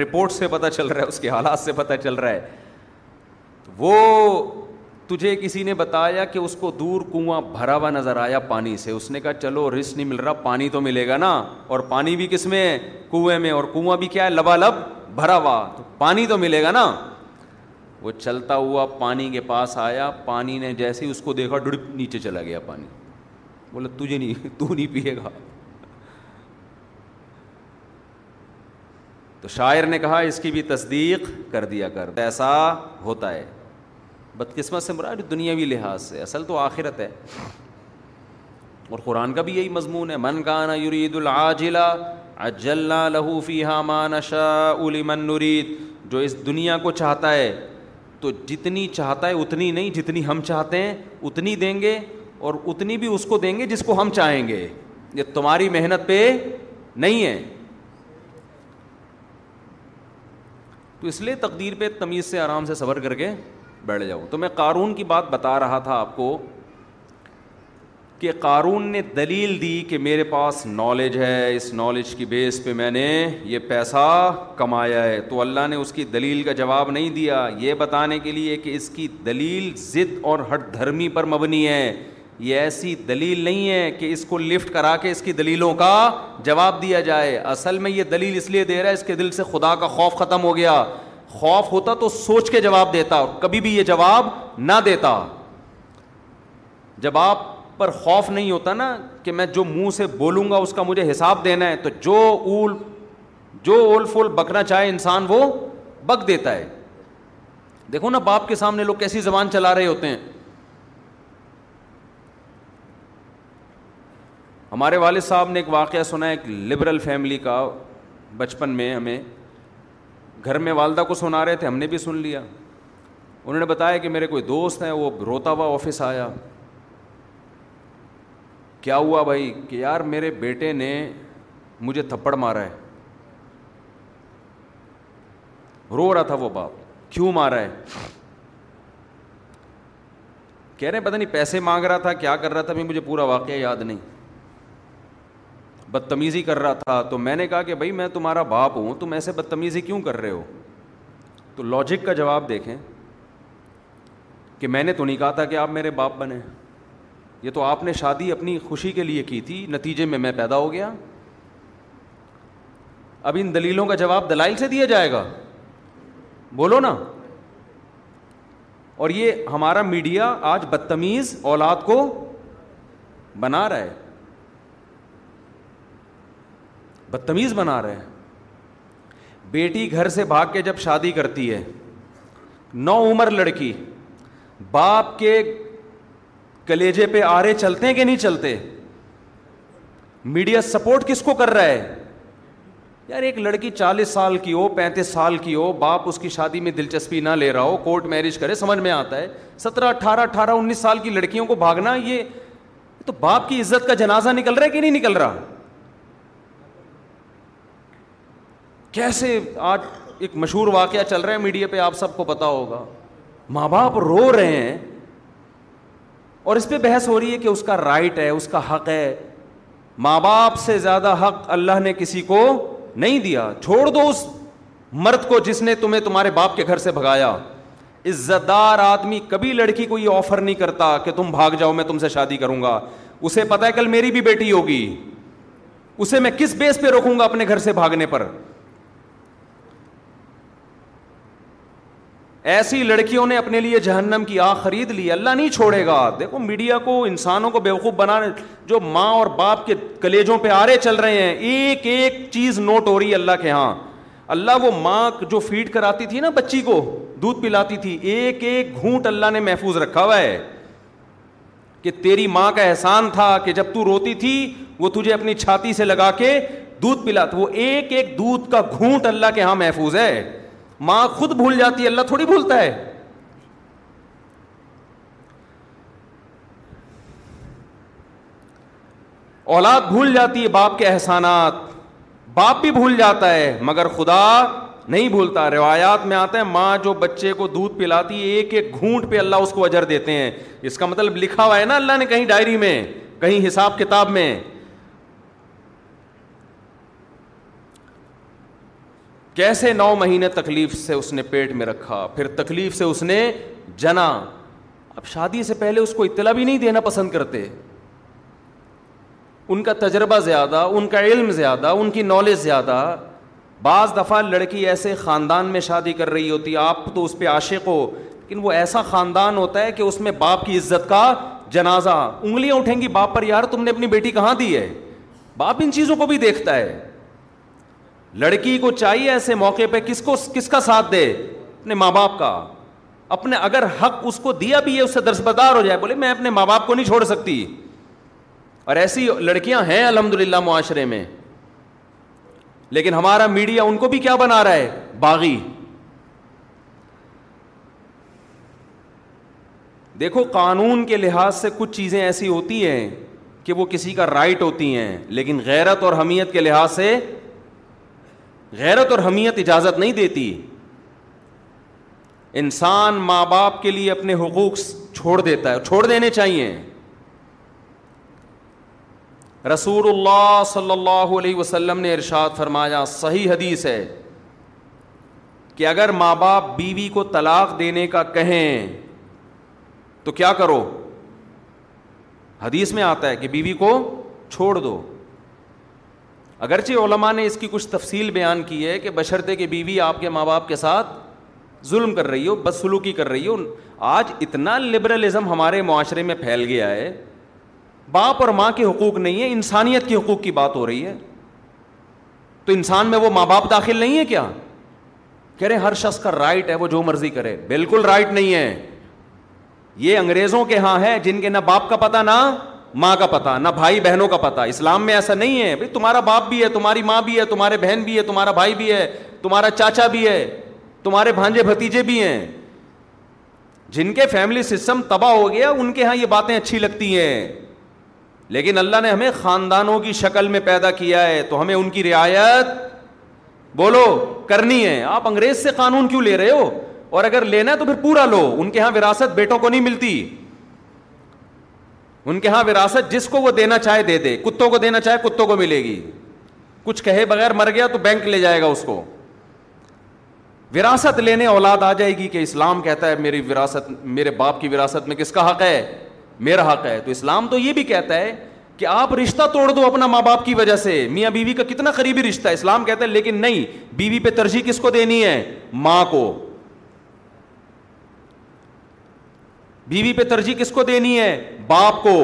رپورٹ سے پتا چل رہا ہے اس کے حالات سے پتہ چل رہا ہے وہ تجھے کسی نے بتایا کہ اس کو دور کنواں بھرا ہوا نظر آیا پانی سے اس نے کہا چلو رس نہیں مل رہا پانی تو ملے گا نا اور پانی بھی کس میں ہے کنویں میں اور کنواں بھی کیا ہے لبا لب بھرا ہوا تو پانی تو ملے گا نا وہ چلتا ہوا پانی کے پاس آیا پانی نے جیسے ہی اس کو دیکھا ڈڑپ نیچے چلا گیا پانی بولا تجھے نہیں تو نہیں پیے گا تو شاعر نے کہا اس کی بھی تصدیق کر دیا کر ایسا ہوتا ہے بدقسمت سے مراد دنیاوی لحاظ سے اصل تو آخرت ہے اور قرآن کا بھی یہی مضمون ہے من کانا یرید العاجلا فیحا لہوفی ہامان لمن نرید جو اس دنیا کو چاہتا ہے تو جتنی چاہتا ہے اتنی نہیں جتنی ہم چاہتے ہیں اتنی دیں گے اور اتنی بھی اس کو دیں گے جس کو ہم چاہیں گے یہ تمہاری محنت پہ نہیں ہے تو اس لیے تقدیر پہ تمیز سے آرام سے صبر کر کے بیٹھ جاؤ تو میں قارون کی بات بتا رہا تھا آپ کو کہ قارون نے دلیل دی کہ میرے پاس نالج ہے اس نالج کی بیس پہ میں نے یہ پیسہ کمایا ہے تو اللہ نے اس کی دلیل کا جواب نہیں دیا یہ بتانے کے لیے کہ اس کی دلیل ضد اور ہٹ دھرمی پر مبنی ہے یہ ایسی دلیل نہیں ہے کہ اس کو لفٹ کرا کے اس کی دلیلوں کا جواب دیا جائے اصل میں یہ دلیل اس لیے دے رہا ہے اس کے دل سے خدا کا خوف ختم ہو گیا خوف ہوتا تو سوچ کے جواب دیتا اور کبھی بھی یہ جواب نہ دیتا جب آپ پر خوف نہیں ہوتا نا کہ میں جو منہ سے بولوں گا اس کا مجھے حساب دینا ہے تو جو اول جو اول فول بکنا چاہے انسان وہ بک دیتا ہے دیکھو نا باپ کے سامنے لوگ کیسی زبان چلا رہے ہوتے ہیں ہمارے والد صاحب نے ایک واقعہ سنا ہے ایک لبرل فیملی کا بچپن میں ہمیں گھر میں والدہ کو سنا رہے تھے ہم نے بھی سن لیا انہوں نے بتایا کہ میرے کوئی دوست ہیں وہ روتا ہوا آفس آیا کیا ہوا بھائی کہ یار میرے بیٹے نے مجھے تھپڑ مارا ہے رو رہا تھا وہ باپ کیوں مارا ہے کہہ رہے پتا نہیں پیسے مانگ رہا تھا کیا کر رہا تھا بھی مجھے پورا واقعہ یاد نہیں بدتمیزی کر رہا تھا تو میں نے کہا کہ بھائی میں تمہارا باپ ہوں تم ایسے بدتمیزی کیوں کر رہے ہو تو لاجک کا جواب دیکھیں کہ میں نے تو نہیں کہا تھا کہ آپ میرے باپ بنے یہ تو آپ نے شادی اپنی خوشی کے لیے کی تھی نتیجے میں میں پیدا ہو گیا اب ان دلیلوں کا جواب دلائل سے دیا جائے گا بولو نا اور یہ ہمارا میڈیا آج بدتمیز اولاد کو بنا رہا ہے بدتمیز بنا رہے ہیں بیٹی گھر سے بھاگ کے جب شادی کرتی ہے نو عمر لڑکی باپ کے کلیجے پہ آرے چلتے ہیں کہ نہیں چلتے میڈیا سپورٹ کس کو کر رہا ہے یار ایک لڑکی چالیس سال کی ہو پینتیس سال کی ہو باپ اس کی شادی میں دلچسپی نہ لے رہا ہو کورٹ میرج کرے سمجھ میں آتا ہے سترہ اٹھارہ اٹھارہ انیس سال کی لڑکیوں کو بھاگنا یہ تو باپ کی عزت کا جنازہ نکل رہا ہے کہ نہیں نکل رہا کیسے آج ایک مشہور واقعہ چل رہا ہے میڈیا پہ آپ سب کو پتا ہوگا ماں باپ رو رہے ہیں اور اس پہ بحث ہو رہی ہے کہ اس کا رائٹ ہے اس کا حق ہے ماں باپ سے زیادہ حق اللہ نے کسی کو نہیں دیا چھوڑ دو اس مرد کو جس نے تمہیں تمہارے باپ کے گھر سے بھگایا عزت دار آدمی کبھی لڑکی کو یہ آفر نہیں کرتا کہ تم بھاگ جاؤ میں تم سے شادی کروں گا اسے پتا ہے کل میری بھی بیٹی ہوگی اسے میں کس بیس پہ روکوں گا اپنے گھر سے بھاگنے پر ایسی لڑکیوں نے اپنے لیے جہنم کی آنکھ خرید لی اللہ نہیں چھوڑے گا دیکھو میڈیا کو انسانوں کو بیوقوف بنانے جو ماں اور باپ کے کلیجوں پہ آرے چل رہے ہیں ایک ایک چیز نوٹ ہو رہی ہے اللہ کے ہاں اللہ وہ ماں جو فیڈ کراتی تھی نا بچی کو دودھ پلاتی تھی ایک ایک گھونٹ اللہ نے محفوظ رکھا ہوا ہے کہ تیری ماں کا احسان تھا کہ جب تو روتی تھی وہ تجھے اپنی چھاتی سے لگا کے دودھ پلا وہ ایک ایک دودھ کا گھونٹ اللہ کے ہاں محفوظ ہے ماں خود بھول جاتی ہے اللہ تھوڑی بھولتا ہے اولاد بھول جاتی ہے باپ کے احسانات باپ بھی بھول جاتا ہے مگر خدا نہیں بھولتا روایات میں آتا ہے ماں جو بچے کو دودھ پلاتی ہے ایک ایک گھونٹ پہ اللہ اس کو اجر دیتے ہیں اس کا مطلب لکھا ہوا ہے نا اللہ نے کہیں ڈائری میں کہیں حساب کتاب میں کیسے نو مہینے تکلیف سے اس نے پیٹ میں رکھا پھر تکلیف سے اس نے جنا اب شادی سے پہلے اس کو اطلاع بھی نہیں دینا پسند کرتے ان کا تجربہ زیادہ ان کا علم زیادہ ان کی نالج زیادہ بعض دفعہ لڑکی ایسے خاندان میں شادی کر رہی ہوتی آپ تو اس پہ عاشق ہو لیکن وہ ایسا خاندان ہوتا ہے کہ اس میں باپ کی عزت کا جنازہ انگلیاں اٹھیں گی باپ پر یار تم نے اپنی بیٹی کہاں دی ہے باپ ان چیزوں کو بھی دیکھتا ہے لڑکی کو چاہیے ایسے موقع پہ کس کو کس کا ساتھ دے اپنے ماں باپ کا اپنے اگر حق اس کو دیا بھی ہے اسے درس بدار ہو جائے بولے میں اپنے ماں باپ کو نہیں چھوڑ سکتی اور ایسی لڑکیاں ہیں الحمد للہ معاشرے میں لیکن ہمارا میڈیا ان کو بھی کیا بنا رہا ہے باغی دیکھو قانون کے لحاظ سے کچھ چیزیں ایسی ہوتی ہیں کہ وہ کسی کا رائٹ ہوتی ہیں لیکن غیرت اور حمیت کے لحاظ سے غیرت اور حمیت اجازت نہیں دیتی انسان ماں باپ کے لیے اپنے حقوق چھوڑ دیتا ہے چھوڑ دینے چاہیے رسول اللہ صلی اللہ علیہ وسلم نے ارشاد فرمایا صحیح حدیث ہے کہ اگر ماں باپ بیوی کو طلاق دینے کا کہیں تو کیا کرو حدیث میں آتا ہے کہ بیوی کو چھوڑ دو اگرچہ علماء نے اس کی کچھ تفصیل بیان کی ہے کہ بشرطے کے بیوی آپ کے ماں باپ کے ساتھ ظلم کر رہی ہو بد سلوکی کر رہی ہو آج اتنا لبرلزم ہمارے معاشرے میں پھیل گیا ہے باپ اور ماں کے حقوق نہیں ہے انسانیت کے حقوق کی بات ہو رہی ہے تو انسان میں وہ ماں باپ داخل نہیں ہے کیا کہہ رہے ہر شخص کا رائٹ ہے وہ جو مرضی کرے بالکل رائٹ نہیں ہے یہ انگریزوں کے ہاں ہے جن کے نہ باپ کا پتہ نہ ماں کا پتا نہ بھائی بہنوں کا پتا اسلام میں ایسا نہیں ہے بھائی تمہارا باپ بھی ہے تمہاری ماں بھی ہے تمہارے بہن بھی ہے تمہارا بھائی بھی ہے تمہارا چاچا بھی ہے تمہارے بھانجے بھتیجے بھی ہیں جن کے فیملی سسٹم تباہ ہو گیا ان کے ہاں یہ باتیں اچھی لگتی ہیں لیکن اللہ نے ہمیں خاندانوں کی شکل میں پیدا کیا ہے تو ہمیں ان کی رعایت بولو کرنی ہے آپ انگریز سے قانون کیوں لے رہے ہو اور اگر لینا ہے تو پھر پورا لو ان کے یہاں وراثت بیٹوں کو نہیں ملتی ان کے ہاں وراثت جس کو وہ دینا چاہے دے دے کتوں کو دینا چاہے کتوں کو ملے گی کچھ کہے بغیر مر گیا تو بینک لے جائے گا اس کو وراثت لینے اولاد آ جائے گی کہ اسلام کہتا ہے میری وراثت میرے باپ کی وراثت میں کس کا حق ہے میرا حق ہے تو اسلام تو یہ بھی کہتا ہے کہ آپ رشتہ توڑ دو اپنا ماں باپ کی وجہ سے میاں بیوی کا کتنا قریبی رشتہ ہے اسلام کہتا ہے لیکن نہیں بیوی پہ ترجیح کس کو دینی ہے ماں کو بیوی پہ ترجیح کس کو دینی ہے باپ کو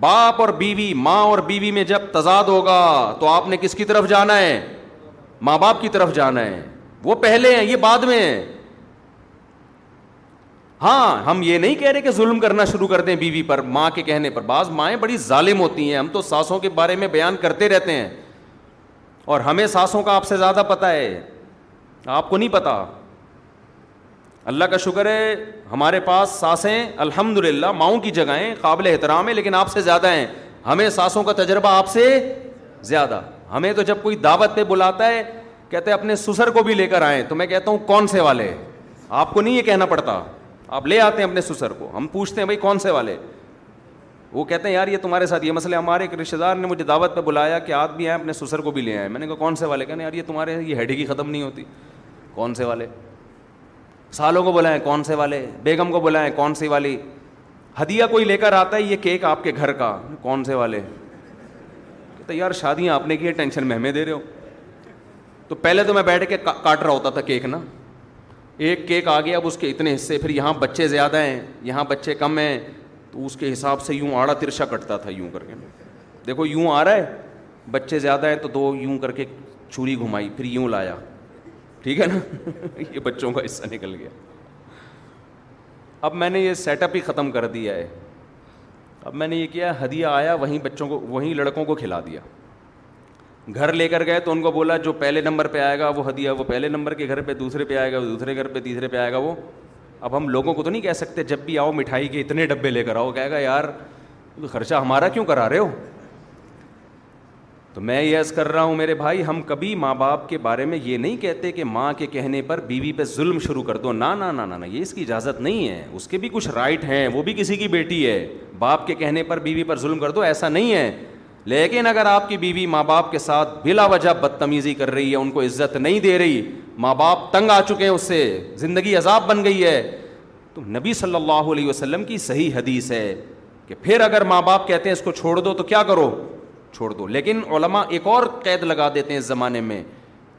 باپ اور بیوی ماں اور بیوی میں جب تضاد ہوگا تو آپ نے کس کی طرف جانا ہے ماں باپ کی طرف جانا ہے وہ پہلے ہیں یہ بعد میں ہے ہاں ہم یہ نہیں کہہ رہے کہ ظلم کرنا شروع کر دیں بیوی پر ماں کے کہنے پر بعض مائیں بڑی ظالم ہوتی ہیں ہم تو ساسوں کے بارے میں بیان کرتے رہتے ہیں اور ہمیں ساسوں کا آپ سے زیادہ پتا ہے آپ کو نہیں پتا اللہ کا شکر ہے ہمارے پاس سانسیں الحمد للہ ماؤں کی جگہیں قابل احترام ہیں لیکن آپ سے زیادہ ہیں ہمیں سانسوں کا تجربہ آپ سے زیادہ ہمیں تو جب کوئی دعوت پہ بلاتا ہے کہتے ہیں اپنے سسر کو بھی لے کر آئیں تو میں کہتا ہوں کون سے والے آپ کو نہیں یہ کہنا پڑتا آپ لے آتے ہیں اپنے سسر کو ہم پوچھتے ہیں بھائی کون سے والے وہ کہتے ہیں یار یہ تمہارے ساتھ یہ مسئلہ ہمارے ایک رشتے دار نے مجھے دعوت پہ بلایا کہ آپ بھی آئیں اپنے سسر کو بھی لے آئے میں نے کہا کون سے والے کہنے یار یہ تمہارے یہ کی ختم نہیں ہوتی کون سے والے سالوں کو بلائیں کون سے والے بیگم کو بلائیں کون سی والی ہدیہ کوئی لے کر آتا ہے یہ کیک آپ کے گھر کا کون سے والے کہتے یار شادیاں آپ نے کی ہے ٹینشن میں ہمیں دے رہے ہو تو پہلے تو میں بیٹھ کے کاٹ رہا ہوتا تھا کیک نا ایک کیک آ گیا اب اس کے اتنے حصے پھر یہاں بچے زیادہ ہیں یہاں بچے کم ہیں تو اس کے حساب سے یوں آڑا ترشا کٹتا تھا یوں کر کے دیکھو یوں آ رہا ہے بچے زیادہ ہیں تو دو یوں کر کے چھری گھمائی پھر یوں لایا ٹھیک ہے نا یہ بچوں کا حصہ نکل گیا اب میں نے یہ سیٹ اپ ہی ختم کر دیا ہے اب میں نے یہ کیا ہدیہ آیا وہیں بچوں کو وہیں لڑکوں کو کھلا دیا گھر لے کر گئے تو ان کو بولا جو پہلے نمبر پہ آئے گا وہ ہدیہ وہ پہلے نمبر کے گھر پہ دوسرے پہ آئے گا وہ دوسرے گھر پہ تیسرے پہ آئے گا وہ اب ہم لوگوں کو تو نہیں کہہ سکتے جب بھی آؤ مٹھائی کے اتنے ڈبے لے کر آؤ کہے گا یار خرچہ ہمارا کیوں کرا رہے ہو تو میں یہ عرض کر رہا ہوں میرے بھائی ہم کبھی ماں باپ کے بارے میں یہ نہیں کہتے کہ ماں کے کہنے پر بیوی پہ ظلم شروع کر دو نا نا نا نا یہ اس کی اجازت نہیں ہے اس کے بھی کچھ رائٹ ہیں وہ بھی کسی کی بیٹی ہے باپ کے کہنے پر بیوی پر ظلم کر دو ایسا نہیں ہے لیکن اگر آپ کی بیوی ماں باپ کے ساتھ بلا وجہ بدتمیزی کر رہی ہے ان کو عزت نہیں دے رہی ماں باپ تنگ آ چکے ہیں اس سے زندگی عذاب بن گئی ہے تو نبی صلی اللہ علیہ وسلم کی صحیح حدیث ہے کہ پھر اگر ماں باپ کہتے ہیں اس کو چھوڑ دو تو کیا کرو چھوڑ دو لیکن علماء ایک اور قید لگا دیتے ہیں اس زمانے میں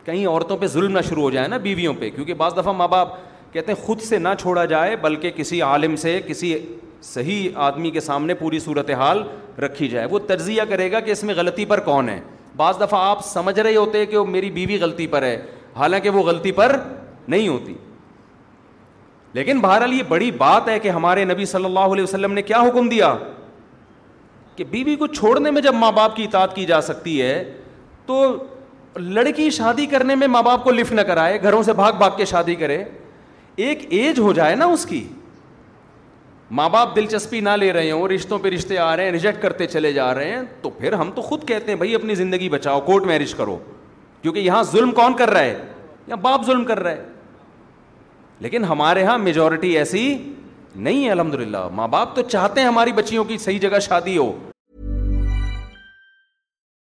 کہیں عورتوں پہ ظلم نہ شروع ہو جائے نا بیویوں پہ کیونکہ بعض دفعہ ماں باپ کہتے ہیں خود سے نہ چھوڑا جائے بلکہ کسی عالم سے کسی صحیح آدمی کے سامنے پوری صورت حال رکھی جائے وہ تجزیہ کرے گا کہ اس میں غلطی پر کون ہے بعض دفعہ آپ سمجھ رہے ہوتے کہ وہ میری بیوی غلطی پر ہے حالانکہ وہ غلطی پر نہیں ہوتی لیکن بہرحال یہ بڑی بات ہے کہ ہمارے نبی صلی اللہ علیہ وسلم نے کیا حکم دیا کہ بیوی کو چھوڑنے میں جب ماں باپ کی اطاعت کی جا سکتی ہے تو لڑکی شادی کرنے میں ماں باپ کو لفٹ نہ کرائے گھروں سے بھاگ بھاگ کے شادی کرے ایک ایج ہو جائے نا اس کی ماں باپ دلچسپی نہ لے رہے ہوں رشتوں پہ رشتے آ رہے ہیں ریجیکٹ کرتے چلے جا رہے ہیں تو پھر ہم تو خود کہتے ہیں بھائی اپنی زندگی بچاؤ کورٹ میرج کرو کیونکہ یہاں ظلم کون کر رہا ہے یا باپ ظلم کر رہا ہے لیکن ہمارے یہاں میجورٹی ایسی نہیں ہے الحمد للہ ماں باپ تو چاہتے ہیں ہماری بچیوں کی صحیح جگہ شادی ہو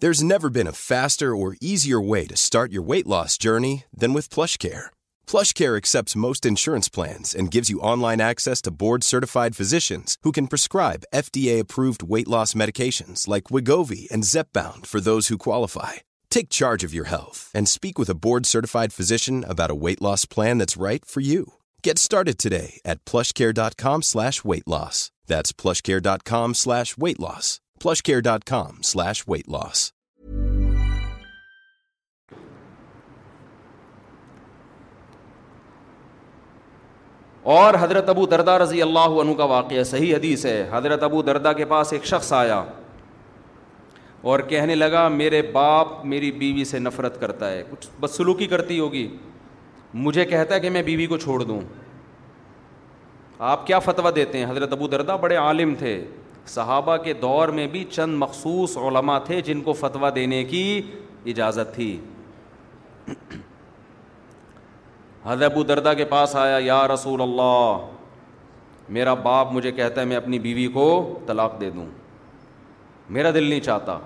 There's never been a faster or easier way to start your weight loss journey than with PlushCare. PlushCare accepts most insurance plans and gives you online access to board-certified physicians who can prescribe FDA-approved weight loss medications like Wegovy and Zepbound for those who qualify. Take charge of your health and speak with a board-certified physician about a weight loss plan that's right for you. Get started today at PlushCare.com/weight-loss. That's PlushCare.com/weight-loss. plushcare.com slash weight loss. اور حضرت ابو دردہ رضی اللہ عنہ کا واقعہ صحیح حدیث ہے حضرت ابو دردہ کے پاس ایک شخص آیا اور کہنے لگا میرے باپ میری بیوی سے نفرت کرتا ہے کچھ بدسلوکی کرتی ہوگی مجھے کہتا ہے کہ میں بیوی کو چھوڑ دوں آپ کیا فتویٰ دیتے ہیں حضرت ابو دردہ بڑے عالم تھے صحابہ کے دور میں بھی چند مخصوص علماء تھے جن کو فتویٰ دینے کی اجازت تھی <clears throat> ابو دردہ کے پاس آیا یا رسول اللہ میرا باپ مجھے کہتا ہے میں اپنی بیوی کو طلاق دے دوں میرا دل نہیں چاہتا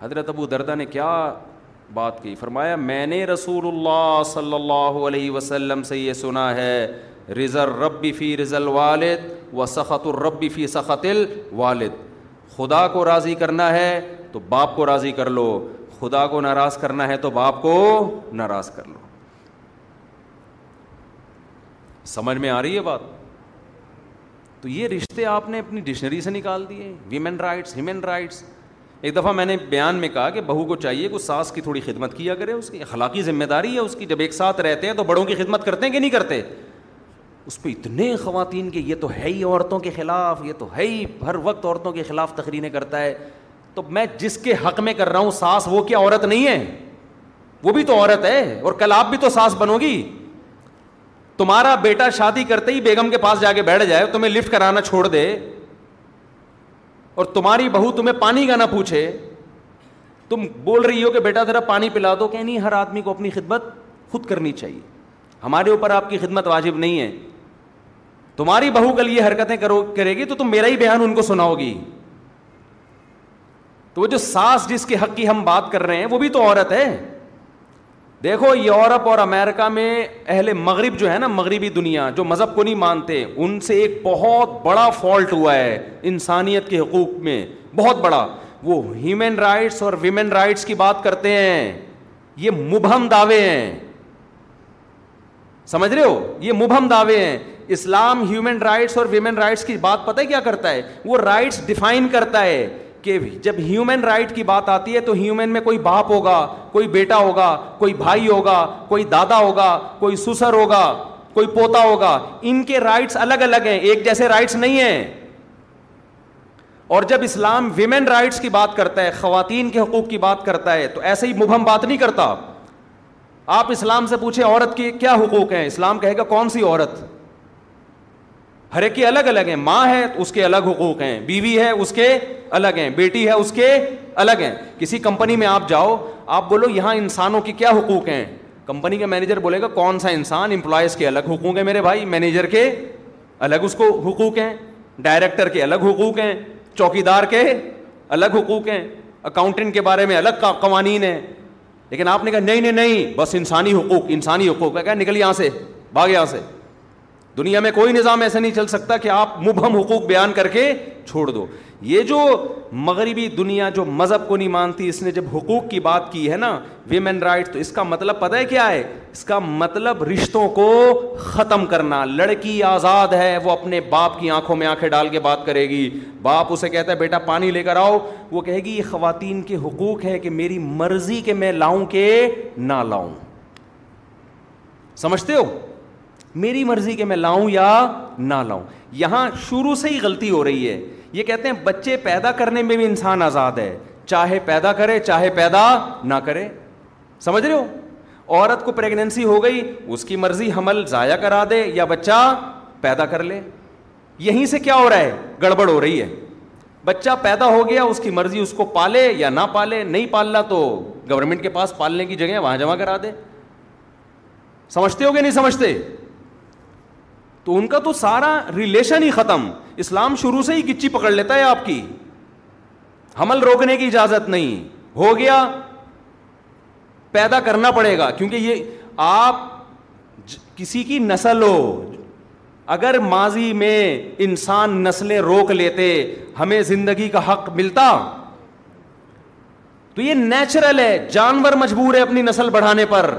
حضرت ابو دردا نے کیا بات کی فرمایا میں نے رسول اللہ صلی اللہ علیہ وسلم سے یہ سنا ہے رضا ربی فی رض الوالد و سخت الربی فی سخت الوالد خدا کو راضی کرنا ہے تو باپ کو راضی کر لو خدا کو ناراض کرنا ہے تو باپ کو ناراض کر لو سمجھ میں آ رہی ہے بات تو یہ رشتے آپ نے اپنی ڈکشنری سے نکال دیے ویمن رائٹس ہیومن رائٹس ایک دفعہ میں نے بیان میں کہا کہ بہو کو چاہیے کہ ساس کی تھوڑی خدمت کیا کرے اس کی اخلاقی ذمہ داری ہے اس کی جب ایک ساتھ رہتے ہیں تو بڑوں کی خدمت کرتے ہیں کہ نہیں کرتے اس پہ اتنے خواتین کے یہ تو ہے ہی عورتوں کے خلاف یہ تو ہے ہی ہر وقت عورتوں کے خلاف تقریریں کرتا ہے تو میں جس کے حق میں کر رہا ہوں ساس وہ کیا عورت نہیں ہے وہ بھی تو عورت ہے اور کل آپ بھی تو ساس بنو گی تمہارا بیٹا شادی کرتے ہی بیگم کے پاس جا کے بیٹھ جائے تمہیں لفٹ کرانا چھوڑ دے اور تمہاری بہو تمہیں پانی کا نہ پوچھے تم بول رہی ہو کہ بیٹا ذرا پانی پلا دو کہ نہیں ہر آدمی کو اپنی خدمت خود کرنی چاہیے ہمارے اوپر آپ کی خدمت واجب نہیں ہے تمہاری بہو کل یہ حرکتیں کرو کرے گی تو تم میرا ہی بیان ان کو سناؤ گی تو وہ جو ساس جس کے حق کی ہم بات کر رہے ہیں وہ بھی تو عورت ہے دیکھو یورپ اور امیرکا میں اہل مغرب جو ہے نا مغربی دنیا جو مذہب کو نہیں مانتے ان سے ایک بہت بڑا فالٹ ہوا ہے انسانیت کے حقوق میں بہت بڑا وہ ہیومن رائٹس اور ویمن رائٹس کی بات کرتے ہیں یہ مبہم دعوے ہیں سمجھ رہے ہو یہ مبہم دعوے ہیں اسلام ہیومن رائٹس اور ویمن رائٹس کی بات پتہ ہے کیا کرتا ہے وہ رائٹس ڈیفائن کرتا ہے کہ جب ہیومن رائٹ کی بات آتی ہے تو ہیومن میں کوئی باپ ہوگا کوئی بیٹا ہوگا کوئی بھائی ہوگا کوئی دادا ہوگا کوئی سسر ہوگا کوئی پوتا ہوگا ان کے رائٹس الگ الگ ہیں ایک جیسے رائٹس نہیں ہیں اور جب اسلام ویمن رائٹس کی بات کرتا ہے خواتین کے حقوق کی بات کرتا ہے تو ایسے ہی مبہم بات نہیں کرتا آپ اسلام سے پوچھیں عورت کے کیا حقوق ہیں اسلام کہے گا کون سی عورت ہر ایک کے الگ الگ ہیں ماں ہے اس کے الگ حقوق ہیں بیوی ہے اس کے الگ ہیں بیٹی ہے اس کے الگ ہیں کسی کمپنی میں آپ جاؤ آپ بولو یہاں انسانوں کے کیا حقوق ہیں کمپنی کا مینیجر بولے گا کون سا انسان امپلائیز کے الگ حقوق ہیں میرے بھائی مینیجر کے الگ اس کو حقوق ہیں ڈائریکٹر کے الگ حقوق ہیں چوکی دار کے الگ حقوق ہیں اکاؤنٹنٹ کے بارے میں الگ قوانین ہیں لیکن آپ نے کہا نہیں نہیں نہیں بس انسانی حقوق انسانی حقوق کہا نکل یہاں سے بھاگ یہاں سے دنیا میں کوئی نظام ایسا نہیں چل سکتا کہ آپ مبہم حقوق بیان کر کے چھوڑ دو یہ جو مغربی دنیا جو مذہب کو نہیں مانتی اس نے جب حقوق کی بات کی ہے نا ویمن رائٹ تو اس کا مطلب پتہ ہے کیا ہے اس کا مطلب رشتوں کو ختم کرنا لڑکی آزاد ہے وہ اپنے باپ کی آنکھوں میں آنکھیں ڈال کے بات کرے گی باپ اسے کہتا ہے بیٹا پانی لے کر آؤ وہ کہے گی یہ خواتین کے حقوق ہے کہ میری مرضی کہ میں لاؤں کہ نہ لاؤں سمجھتے ہو میری مرضی کہ میں لاؤں یا نہ لاؤں یہاں شروع سے ہی غلطی ہو رہی ہے یہ کہتے ہیں بچے پیدا کرنے میں بھی انسان آزاد ہے چاہے پیدا کرے چاہے پیدا نہ کرے سمجھ رہے ہو عورت کو پریگنینسی ہو گئی اس کی مرضی حمل ضائع کرا دے یا بچہ پیدا کر لے یہیں سے کیا ہو رہا ہے گڑبڑ ہو رہی ہے بچہ پیدا ہو گیا اس کی مرضی اس کو پالے یا نہ پالے نہیں پالنا تو گورنمنٹ کے پاس پالنے کی جگہ وہاں جمع کرا دے سمجھتے ہو گیا نہیں سمجھتے تو ان کا تو سارا ریلیشن ہی ختم اسلام شروع سے ہی گچی پکڑ لیتا ہے آپ کی حمل روکنے کی اجازت نہیں ہو گیا پیدا کرنا پڑے گا کیونکہ یہ آپ کسی کی نسل ہو اگر ماضی میں انسان نسلیں روک لیتے ہمیں زندگی کا حق ملتا تو یہ نیچرل ہے جانور مجبور ہے اپنی نسل بڑھانے پر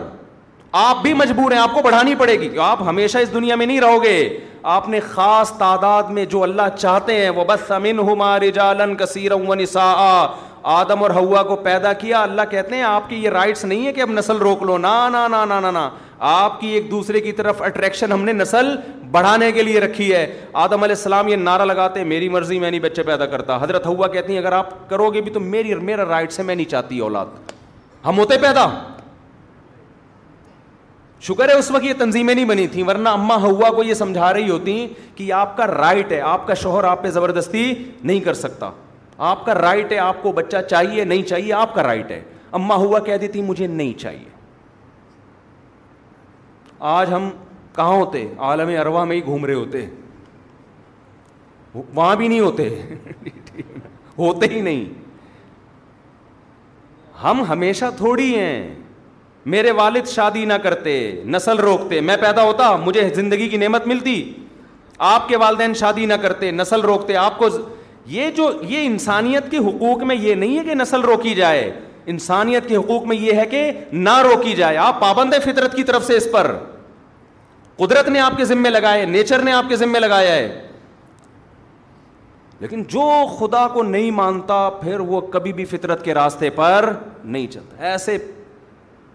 آپ بھی مجبور ہیں آپ کو بڑھانی پڑے گی آپ ہمیشہ اس دنیا میں نہیں رہو گے آپ نے خاص تعداد میں جو اللہ چاہتے ہیں وہ بس امن کثیر آدم اور ہوا کو پیدا کیا اللہ کہتے ہیں آپ کی یہ رائٹس نہیں ہے کہ اب نسل روک لو نا نا نا نا نا آپ کی ایک دوسرے کی طرف اٹریکشن ہم نے نسل بڑھانے کے لیے رکھی ہے آدم علیہ السلام یہ نعرہ لگاتے ہیں میری مرضی میں نہیں بچے پیدا کرتا حضرت ہوا کہتی اگر آپ کرو گے بھی تو میری میرا رائٹس ہے میں نہیں چاہتی اولاد ہم ہوتے پیدا شکر ہے اس وقت یہ تنظیمیں نہیں بنی تھیں ورنہ ہوا کو یہ سمجھا رہی ہوتی کہ آپ کا رائٹ ہے آپ کا شوہر آپ پہ زبردستی نہیں کر سکتا آپ کا رائٹ ہے آپ کو بچہ چاہیے نہیں چاہیے آپ کا رائٹ ہے اما ہوا کہہ دیتی مجھے نہیں چاہیے آج ہم کہاں ہوتے عالم اروا میں ہی گھوم رہے ہوتے وہاں بھی نہیں ہوتے ہوتے ہی نہیں ہم ہمیشہ تھوڑی ہیں میرے والد شادی نہ کرتے نسل روکتے میں پیدا ہوتا مجھے زندگی کی نعمت ملتی آپ کے والدین شادی نہ کرتے نسل روکتے آپ کو یہ جو یہ انسانیت کے حقوق میں یہ نہیں ہے کہ نسل روکی جائے انسانیت کے حقوق میں یہ ہے کہ نہ روکی جائے آپ پابند فطرت کی طرف سے اس پر قدرت نے آپ کے ذمے لگائے نیچر نے آپ کے ذمے لگایا ہے لیکن جو خدا کو نہیں مانتا پھر وہ کبھی بھی فطرت کے راستے پر نہیں چلتا ایسے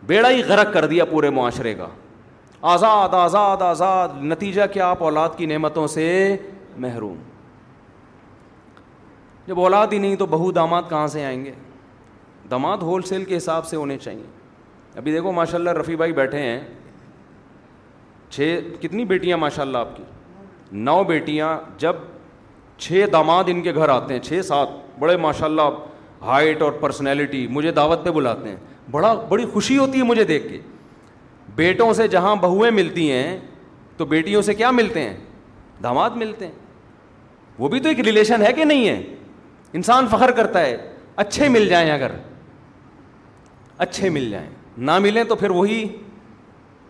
بیڑا ہی غرق کر دیا پورے معاشرے کا آزاد آزاد آزاد نتیجہ کیا آپ اولاد کی نعمتوں سے محروم جب اولاد ہی نہیں تو بہو داماد کہاں سے آئیں گے داماد ہول سیل کے حساب سے ہونے چاہیے ابھی دیکھو ماشاء اللہ رفیع بھائی بیٹھے ہیں چھ کتنی بیٹیاں ماشاء اللہ آپ کی نو بیٹیاں جب چھ داماد ان کے گھر آتے ہیں چھ سات بڑے ماشاء اللہ ہائٹ اور پرسنالٹی مجھے دعوت پہ بلاتے ہیں بڑا بڑی خوشی ہوتی ہے مجھے دیکھ کے بیٹوں سے جہاں بہویں ملتی ہیں تو بیٹیوں سے کیا ملتے ہیں داماد ملتے ہیں وہ بھی تو ایک ریلیشن ہے کہ نہیں ہے انسان فخر کرتا ہے اچھے مل جائیں اگر اچھے مل جائیں نہ ملیں تو پھر وہی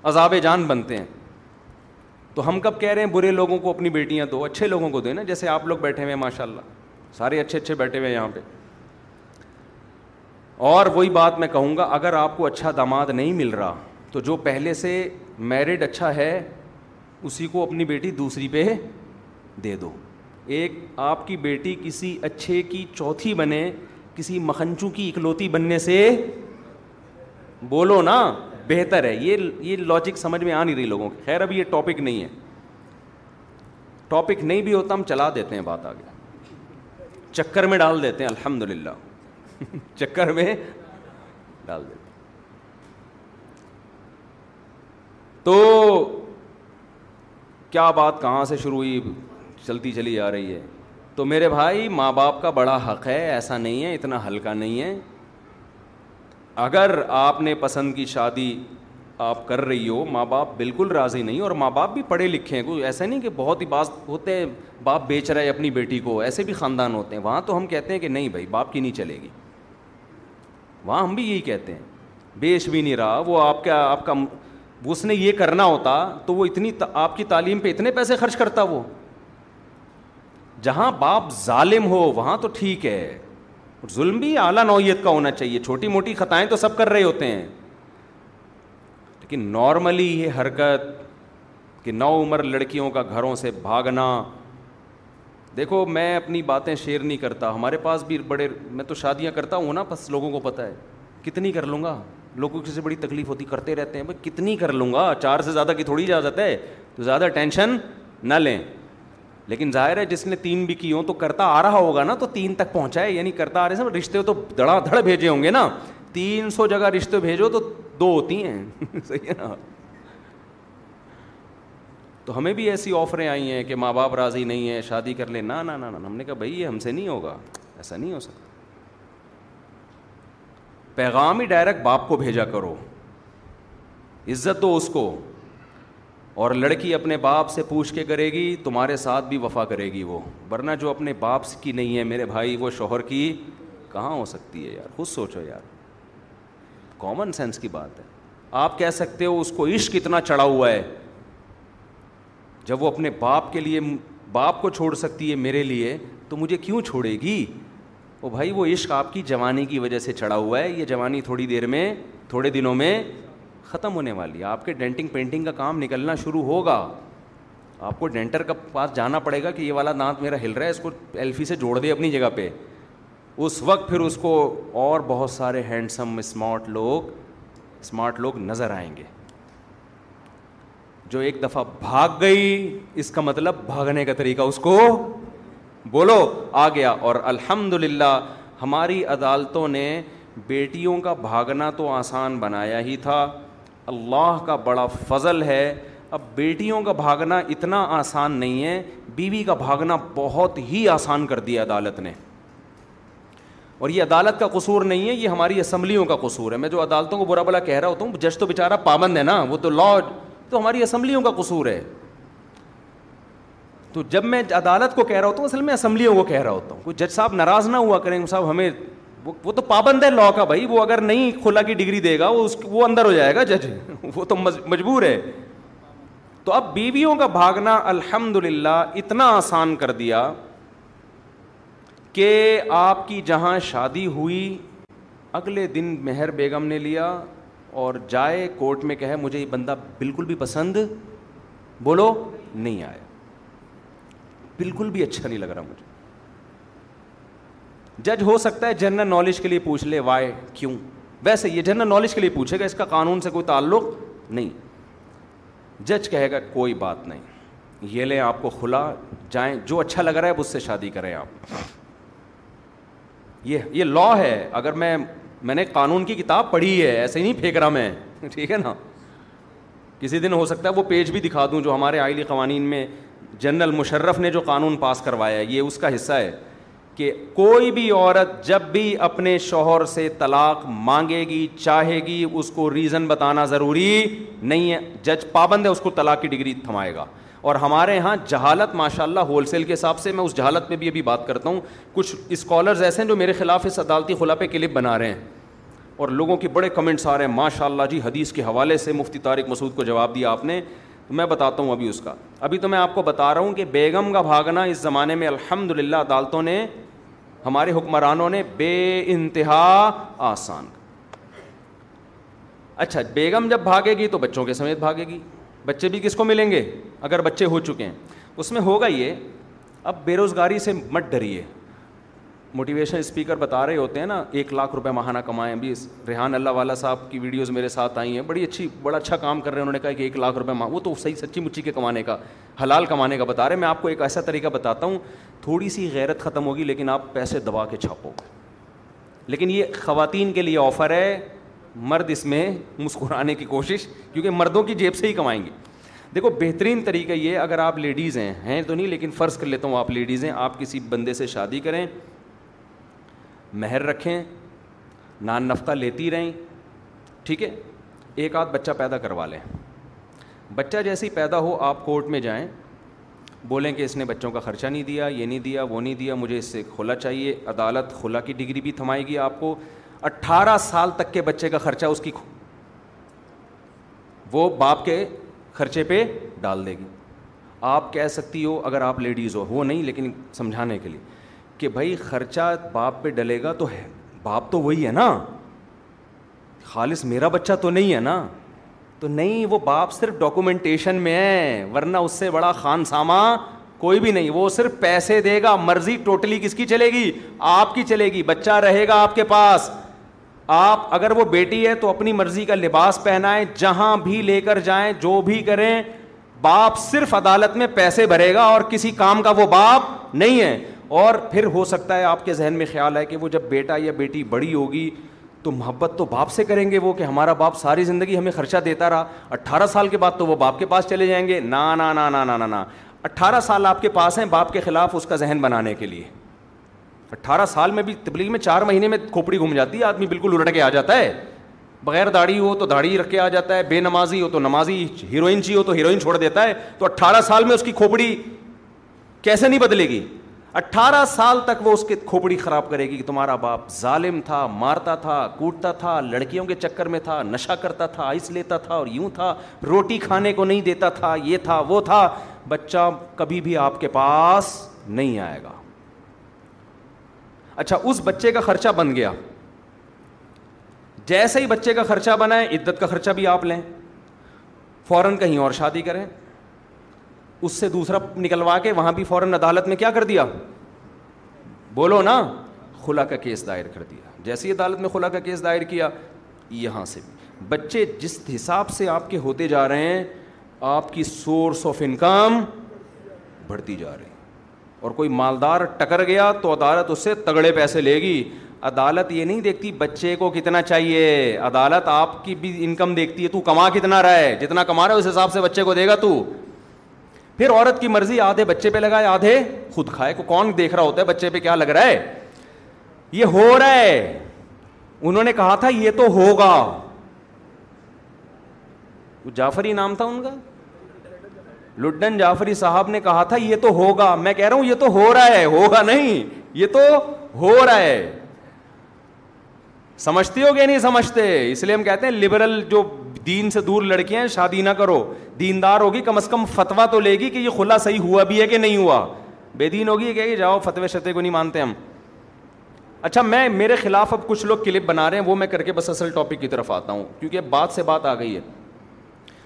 عذاب جان بنتے ہیں تو ہم کب کہہ رہے ہیں برے لوگوں کو اپنی بیٹیاں دو اچھے لوگوں کو دیں نا جیسے آپ لوگ بیٹھے ہوئے ہیں ماشاء اللہ سارے اچھے اچھے بیٹھے ہوئے ہیں یہاں پہ اور وہی بات میں کہوں گا اگر آپ کو اچھا داماد نہیں مل رہا تو جو پہلے سے میرڈ اچھا ہے اسی کو اپنی بیٹی دوسری پہ دے دو ایک آپ کی بیٹی کسی اچھے کی چوتھی بنے کسی مکھنچو کی اکلوتی بننے سے بولو نا بہتر ہے یہ یہ لاجک سمجھ میں آ نہیں رہی لوگوں کی خیر اب یہ ٹاپک نہیں ہے ٹاپک نہیں بھی ہوتا ہم چلا دیتے ہیں بات آگے چکر میں ڈال دیتے ہیں الحمد للہ چکر میں ڈال دیتے تو کیا بات کہاں سے شروع ہوئی چلتی چلی جا رہی ہے تو میرے بھائی ماں باپ کا بڑا حق ہے ایسا نہیں ہے اتنا ہلکا نہیں ہے اگر آپ نے پسند کی شادی آپ کر رہی ہو ماں باپ بالکل راضی نہیں اور ماں باپ بھی پڑھے لکھے ہیں کوئی ایسا نہیں کہ بہت ہی بات ہوتے ہیں باپ بیچ رہے اپنی بیٹی کو ایسے بھی خاندان ہوتے ہیں وہاں تو ہم کہتے ہیں کہ نہیں بھائی باپ کی نہیں چلے گی وہاں ہم بھی یہی کہتے ہیں بیش بھی نہیں رہا وہ آپ کا آپ کا اس نے یہ کرنا ہوتا تو وہ اتنی آپ کی تعلیم پہ اتنے پیسے خرچ کرتا وہ جہاں باپ ظالم ہو وہاں تو ٹھیک ہے ظلم بھی اعلیٰ نوعیت کا ہونا چاہیے چھوٹی موٹی خطائیں تو سب کر رہے ہوتے ہیں لیکن نارملی یہ حرکت کہ نو عمر لڑکیوں کا گھروں سے بھاگنا دیکھو میں اپنی باتیں شیئر نہیں کرتا ہمارے پاس بھی بڑے میں تو شادیاں کرتا ہوں نا بس لوگوں کو پتہ ہے کتنی کر لوں گا لوگوں کی سے بڑی تکلیف ہوتی کرتے رہتے ہیں بھائی کتنی کر لوں گا چار سے زیادہ کی تھوڑی اجازت ہے تو زیادہ ٹینشن نہ لیں لیکن ظاہر ہے جس نے تین بھی کی ہوں تو کرتا آ رہا ہوگا نا تو تین تک پہنچائے یعنی کرتا آ رہے سب رشتے تو دھڑا دھڑ بھیجے ہوں گے نا تین سو جگہ رشتے بھیجو تو دو ہوتی ہیں <laughs> صحیح ہے نا تو ہمیں بھی ایسی آفریں آئی ہیں کہ ماں باپ راضی نہیں ہے شادی کر لیں نہ نہ نہ ہم نے کہا بھائی یہ ہم سے نہیں ہوگا ایسا نہیں ہو سکتا پیغام ہی ڈائریکٹ باپ کو بھیجا کرو عزت دو اس کو اور لڑکی اپنے باپ سے پوچھ کے کرے گی تمہارے ساتھ بھی وفا کرے گی وہ ورنہ جو اپنے باپ کی نہیں ہے میرے بھائی وہ شوہر کی کہاں ہو سکتی ہے یار خود سوچو یار کامن سینس کی بات ہے آپ کہہ سکتے ہو اس کو عشق اتنا چڑھا ہوا ہے جب وہ اپنے باپ کے لیے باپ کو چھوڑ سکتی ہے میرے لیے تو مجھے کیوں چھوڑے گی وہ بھائی وہ عشق آپ کی جوانی کی وجہ سے چڑھا ہوا ہے یہ جوانی تھوڑی دیر میں تھوڑے دنوں میں ختم ہونے والی ہے آپ کے ڈینٹنگ پینٹنگ کا کام نکلنا شروع ہوگا آپ کو ڈینٹر کا پاس جانا پڑے گا کہ یہ والا دانت میرا ہل رہا ہے اس کو ایلفی سے جوڑ دے اپنی جگہ پہ اس وقت پھر اس کو اور بہت سارے ہینڈسم اسمارٹ لوگ اسمارٹ لوگ نظر آئیں گے جو ایک دفعہ بھاگ گئی اس کا مطلب بھاگنے کا طریقہ اس کو بولو آ گیا اور الحمد للہ ہماری عدالتوں نے بیٹیوں کا بھاگنا تو آسان بنایا ہی تھا اللہ کا بڑا فضل ہے اب بیٹیوں کا بھاگنا اتنا آسان نہیں ہے بیوی کا بھاگنا بہت ہی آسان کر دیا عدالت نے اور یہ عدالت کا قصور نہیں ہے یہ ہماری اسمبلیوں کا قصور ہے میں جو عدالتوں کو برا بلا کہہ رہا ہوتا ہوں جش تو بیچارہ پابند ہے نا وہ تو لاڈ تو ہماری اسمبلیوں کا قصور ہے تو جب میں عدالت کو کہہ رہا ہوتا ہوں اصل میں اسمبلیوں کو کہہ رہا ہوتا ہوں کوئی جج صاحب ناراض نہ ہوا کریں صاحب ہمیں وہ تو پابند ہے لا کا بھائی وہ اگر نہیں کھلا کی ڈگری دے گا وہ اندر ہو جائے گا جج <laughs> وہ تو مجبور ہے تو اب بیویوں کا بھاگنا الحمد للہ اتنا آسان کر دیا کہ آپ کی جہاں شادی ہوئی اگلے دن مہر بیگم نے لیا اور جائے کورٹ میں کہے مجھے یہ بندہ بالکل بھی پسند بولو نہیں آیا بالکل بھی اچھا نہیں لگ رہا مجھے جج ہو سکتا ہے جنرل نالج کے لیے پوچھ لے وائے کیوں ویسے یہ جنرل نالج کے لیے پوچھے گا اس کا قانون سے کوئی تعلق نہیں جج کہے گا کوئی بات نہیں یہ لیں آپ کو کھلا جائیں جو اچھا لگ رہا ہے اس سے شادی کریں آپ یہ یہ لا ہے اگر میں میں نے قانون کی کتاب پڑھی ہے ایسے ہی نہیں پھینک رہا میں ٹھیک ہے نا کسی دن ہو سکتا ہے وہ پیج بھی دکھا دوں جو ہمارے آئلی قوانین میں جنرل مشرف نے جو قانون پاس کروایا ہے یہ اس کا حصہ ہے کہ کوئی بھی عورت جب بھی اپنے شوہر سے طلاق مانگے گی چاہے گی اس کو ریزن بتانا ضروری نہیں ہے جج پابند ہے اس کو طلاق کی ڈگری تھمائے گا اور ہمارے یہاں جہالت ماشاء اللہ ہول سیل کے حساب سے میں اس جہالت پہ بھی ابھی بات کرتا ہوں کچھ اسکالرز ایسے ہیں جو میرے خلاف اس عدالتی خلا پہ کلپ بنا رہے ہیں اور لوگوں کے بڑے کمنٹس آ رہے ہیں ماشاء اللہ جی حدیث کے حوالے سے مفتی طارق مسعود کو جواب دیا آپ نے تو میں بتاتا ہوں ابھی اس کا ابھی تو میں آپ کو بتا رہا ہوں کہ بیگم کا بھاگنا اس زمانے میں الحمد للہ عدالتوں نے ہمارے حکمرانوں نے بے انتہا آسان اچھا بیگم جب بھاگے گی تو بچوں کے سمیت بھاگے گی بچے بھی کس کو ملیں گے اگر بچے ہو چکے ہیں اس میں ہوگا یہ اب بے روزگاری سے مت ڈریے موٹیویشن اسپیکر بتا رہے ہوتے ہیں نا ایک لاکھ روپے ماہانہ کمائیں ابھی ریحان اللہ والا صاحب کی ویڈیوز میرے ساتھ آئی ہیں بڑی اچھی بڑا اچھا کام کر رہے ہیں انہوں نے کہا کہ ایک لاکھ روپے ماہ وہ تو صحیح سچی مچی کے کمانے کا حلال کمانے کا بتا رہے ہیں میں آپ کو ایک ایسا طریقہ بتاتا ہوں تھوڑی سی غیرت ختم ہوگی لیکن آپ پیسے دبا کے چھاپو لیکن یہ خواتین کے لیے آفر ہے مرد اس میں مسکرانے کی کوشش کیونکہ مردوں کی جیب سے ہی کمائیں گے دیکھو بہترین طریقہ یہ اگر آپ لیڈیز ہیں ہیں تو نہیں لیکن فرض کر لیتا ہوں آپ لیڈیز ہیں آپ کسی بندے سے شادی کریں مہر رکھیں نان نفقہ لیتی رہیں ٹھیک ہے ایک آدھ بچہ پیدا کروا لیں بچہ جیسے ہی پیدا ہو آپ کورٹ میں جائیں بولیں کہ اس نے بچوں کا خرچہ نہیں دیا یہ نہیں دیا وہ نہیں دیا مجھے اس سے کھلا چاہیے عدالت کھلا کی ڈگری بھی تھمائے گی آپ کو اٹھارہ سال تک کے بچے کا خرچہ اس کی وہ باپ کے خرچے پہ ڈال دے گی آپ کہہ سکتی ہو اگر آپ لیڈیز ہو وہ نہیں لیکن سمجھانے کے لیے کہ بھائی خرچہ باپ پہ ڈلے گا تو ہے باپ تو وہی ہے نا خالص میرا بچہ تو نہیں ہے نا تو نہیں وہ باپ صرف ڈاکومنٹیشن میں ہے ورنہ اس سے بڑا خان ساما کوئی بھی نہیں وہ صرف پیسے دے گا مرضی ٹوٹلی کس کی چلے گی آپ کی چلے گی بچہ رہے گا آپ کے پاس آپ اگر وہ بیٹی ہے تو اپنی مرضی کا لباس پہنائیں جہاں بھی لے کر جائیں جو بھی کریں باپ صرف عدالت میں پیسے بھرے گا اور کسی کام کا وہ باپ نہیں ہے اور پھر ہو سکتا ہے آپ کے ذہن میں خیال ہے کہ وہ جب بیٹا یا بیٹی بڑی ہوگی تو محبت تو باپ سے کریں گے وہ کہ ہمارا باپ ساری زندگی ہمیں خرچہ دیتا رہا اٹھارہ سال کے بعد تو وہ باپ کے پاس چلے جائیں گے نا نا نا نا نا نا اٹھارہ سال آپ کے پاس ہیں باپ کے خلاف اس کا ذہن بنانے کے لیے اٹھارہ سال میں بھی تبلیغ میں چار مہینے میں کھوپڑی گھوم جاتی ہے آدمی بالکل الٹ کے آ جاتا ہے بغیر داڑھی ہو تو داڑھی رکھ کے آ جاتا ہے بے نمازی ہو تو نمازی ہیروئن چی جی ہو تو ہیروئن چھوڑ دیتا ہے تو اٹھارہ سال میں اس کی کھوپڑی کیسے نہیں بدلے گی اٹھارہ سال تک وہ اس کی کھوپڑی خراب کرے گی کہ تمہارا باپ ظالم تھا مارتا تھا کوٹتا تھا لڑکیوں کے چکر میں تھا نشہ کرتا تھا آئس لیتا تھا اور یوں تھا روٹی کھانے کو نہیں دیتا تھا یہ تھا وہ تھا بچہ کبھی بھی آپ کے پاس نہیں آئے گا اچھا اس بچے کا خرچہ بن گیا جیسے ہی بچے کا خرچہ ہے عدت کا خرچہ بھی آپ لیں فوراً کہیں اور شادی کریں اس سے دوسرا نکلوا کے وہاں بھی فوراً عدالت میں کیا کر دیا بولو نا خلا کا کیس دائر کر دیا جیسے ہی عدالت میں خلا کا کیس دائر کیا یہاں سے بھی بچے جس حساب سے آپ کے ہوتے جا رہے ہیں آپ کی سورس آف انکم بڑھتی جا رہی اور کوئی مالدار ٹکر گیا تو عدالت اس سے تگڑے پیسے لے گی عدالت یہ نہیں دیکھتی بچے کو کتنا چاہیے عدالت آپ کی بھی انکم دیکھتی ہے تو کما کتنا رہا ہے جتنا کما رہا ہے اس حساب سے بچے کو دے گا تو پھر عورت کی مرضی آدھے بچے پہ لگائے آدھے خود کھائے کو کون دیکھ رہا ہوتا ہے بچے پہ کیا لگ رہا ہے یہ ہو رہا ہے انہوں نے کہا تھا یہ تو ہوگا جعفری نام تھا ان کا لڈن جعفری صاحب نے کہا تھا یہ تو ہوگا میں کہہ رہا ہوں یہ تو ہو رہا ہے ہوگا نہیں یہ تو ہو رہا ہے سمجھتے ہو گیا نہیں سمجھتے اس لیے ہم کہتے ہیں لبرل جو دین سے دور لڑکیاں ہیں شادی نہ کرو دیندار ہوگی کم از کم فتویٰ تو لے گی کہ یہ خلا صحیح ہوا بھی ہے کہ نہیں ہوا بے دین ہوگی کہ جاؤ فتوے شتے کو نہیں مانتے ہم اچھا میں میرے خلاف اب کچھ لوگ کلپ بنا رہے ہیں وہ میں کر کے بس اصل ٹاپک کی طرف آتا ہوں کیونکہ بات سے بات آ گئی ہے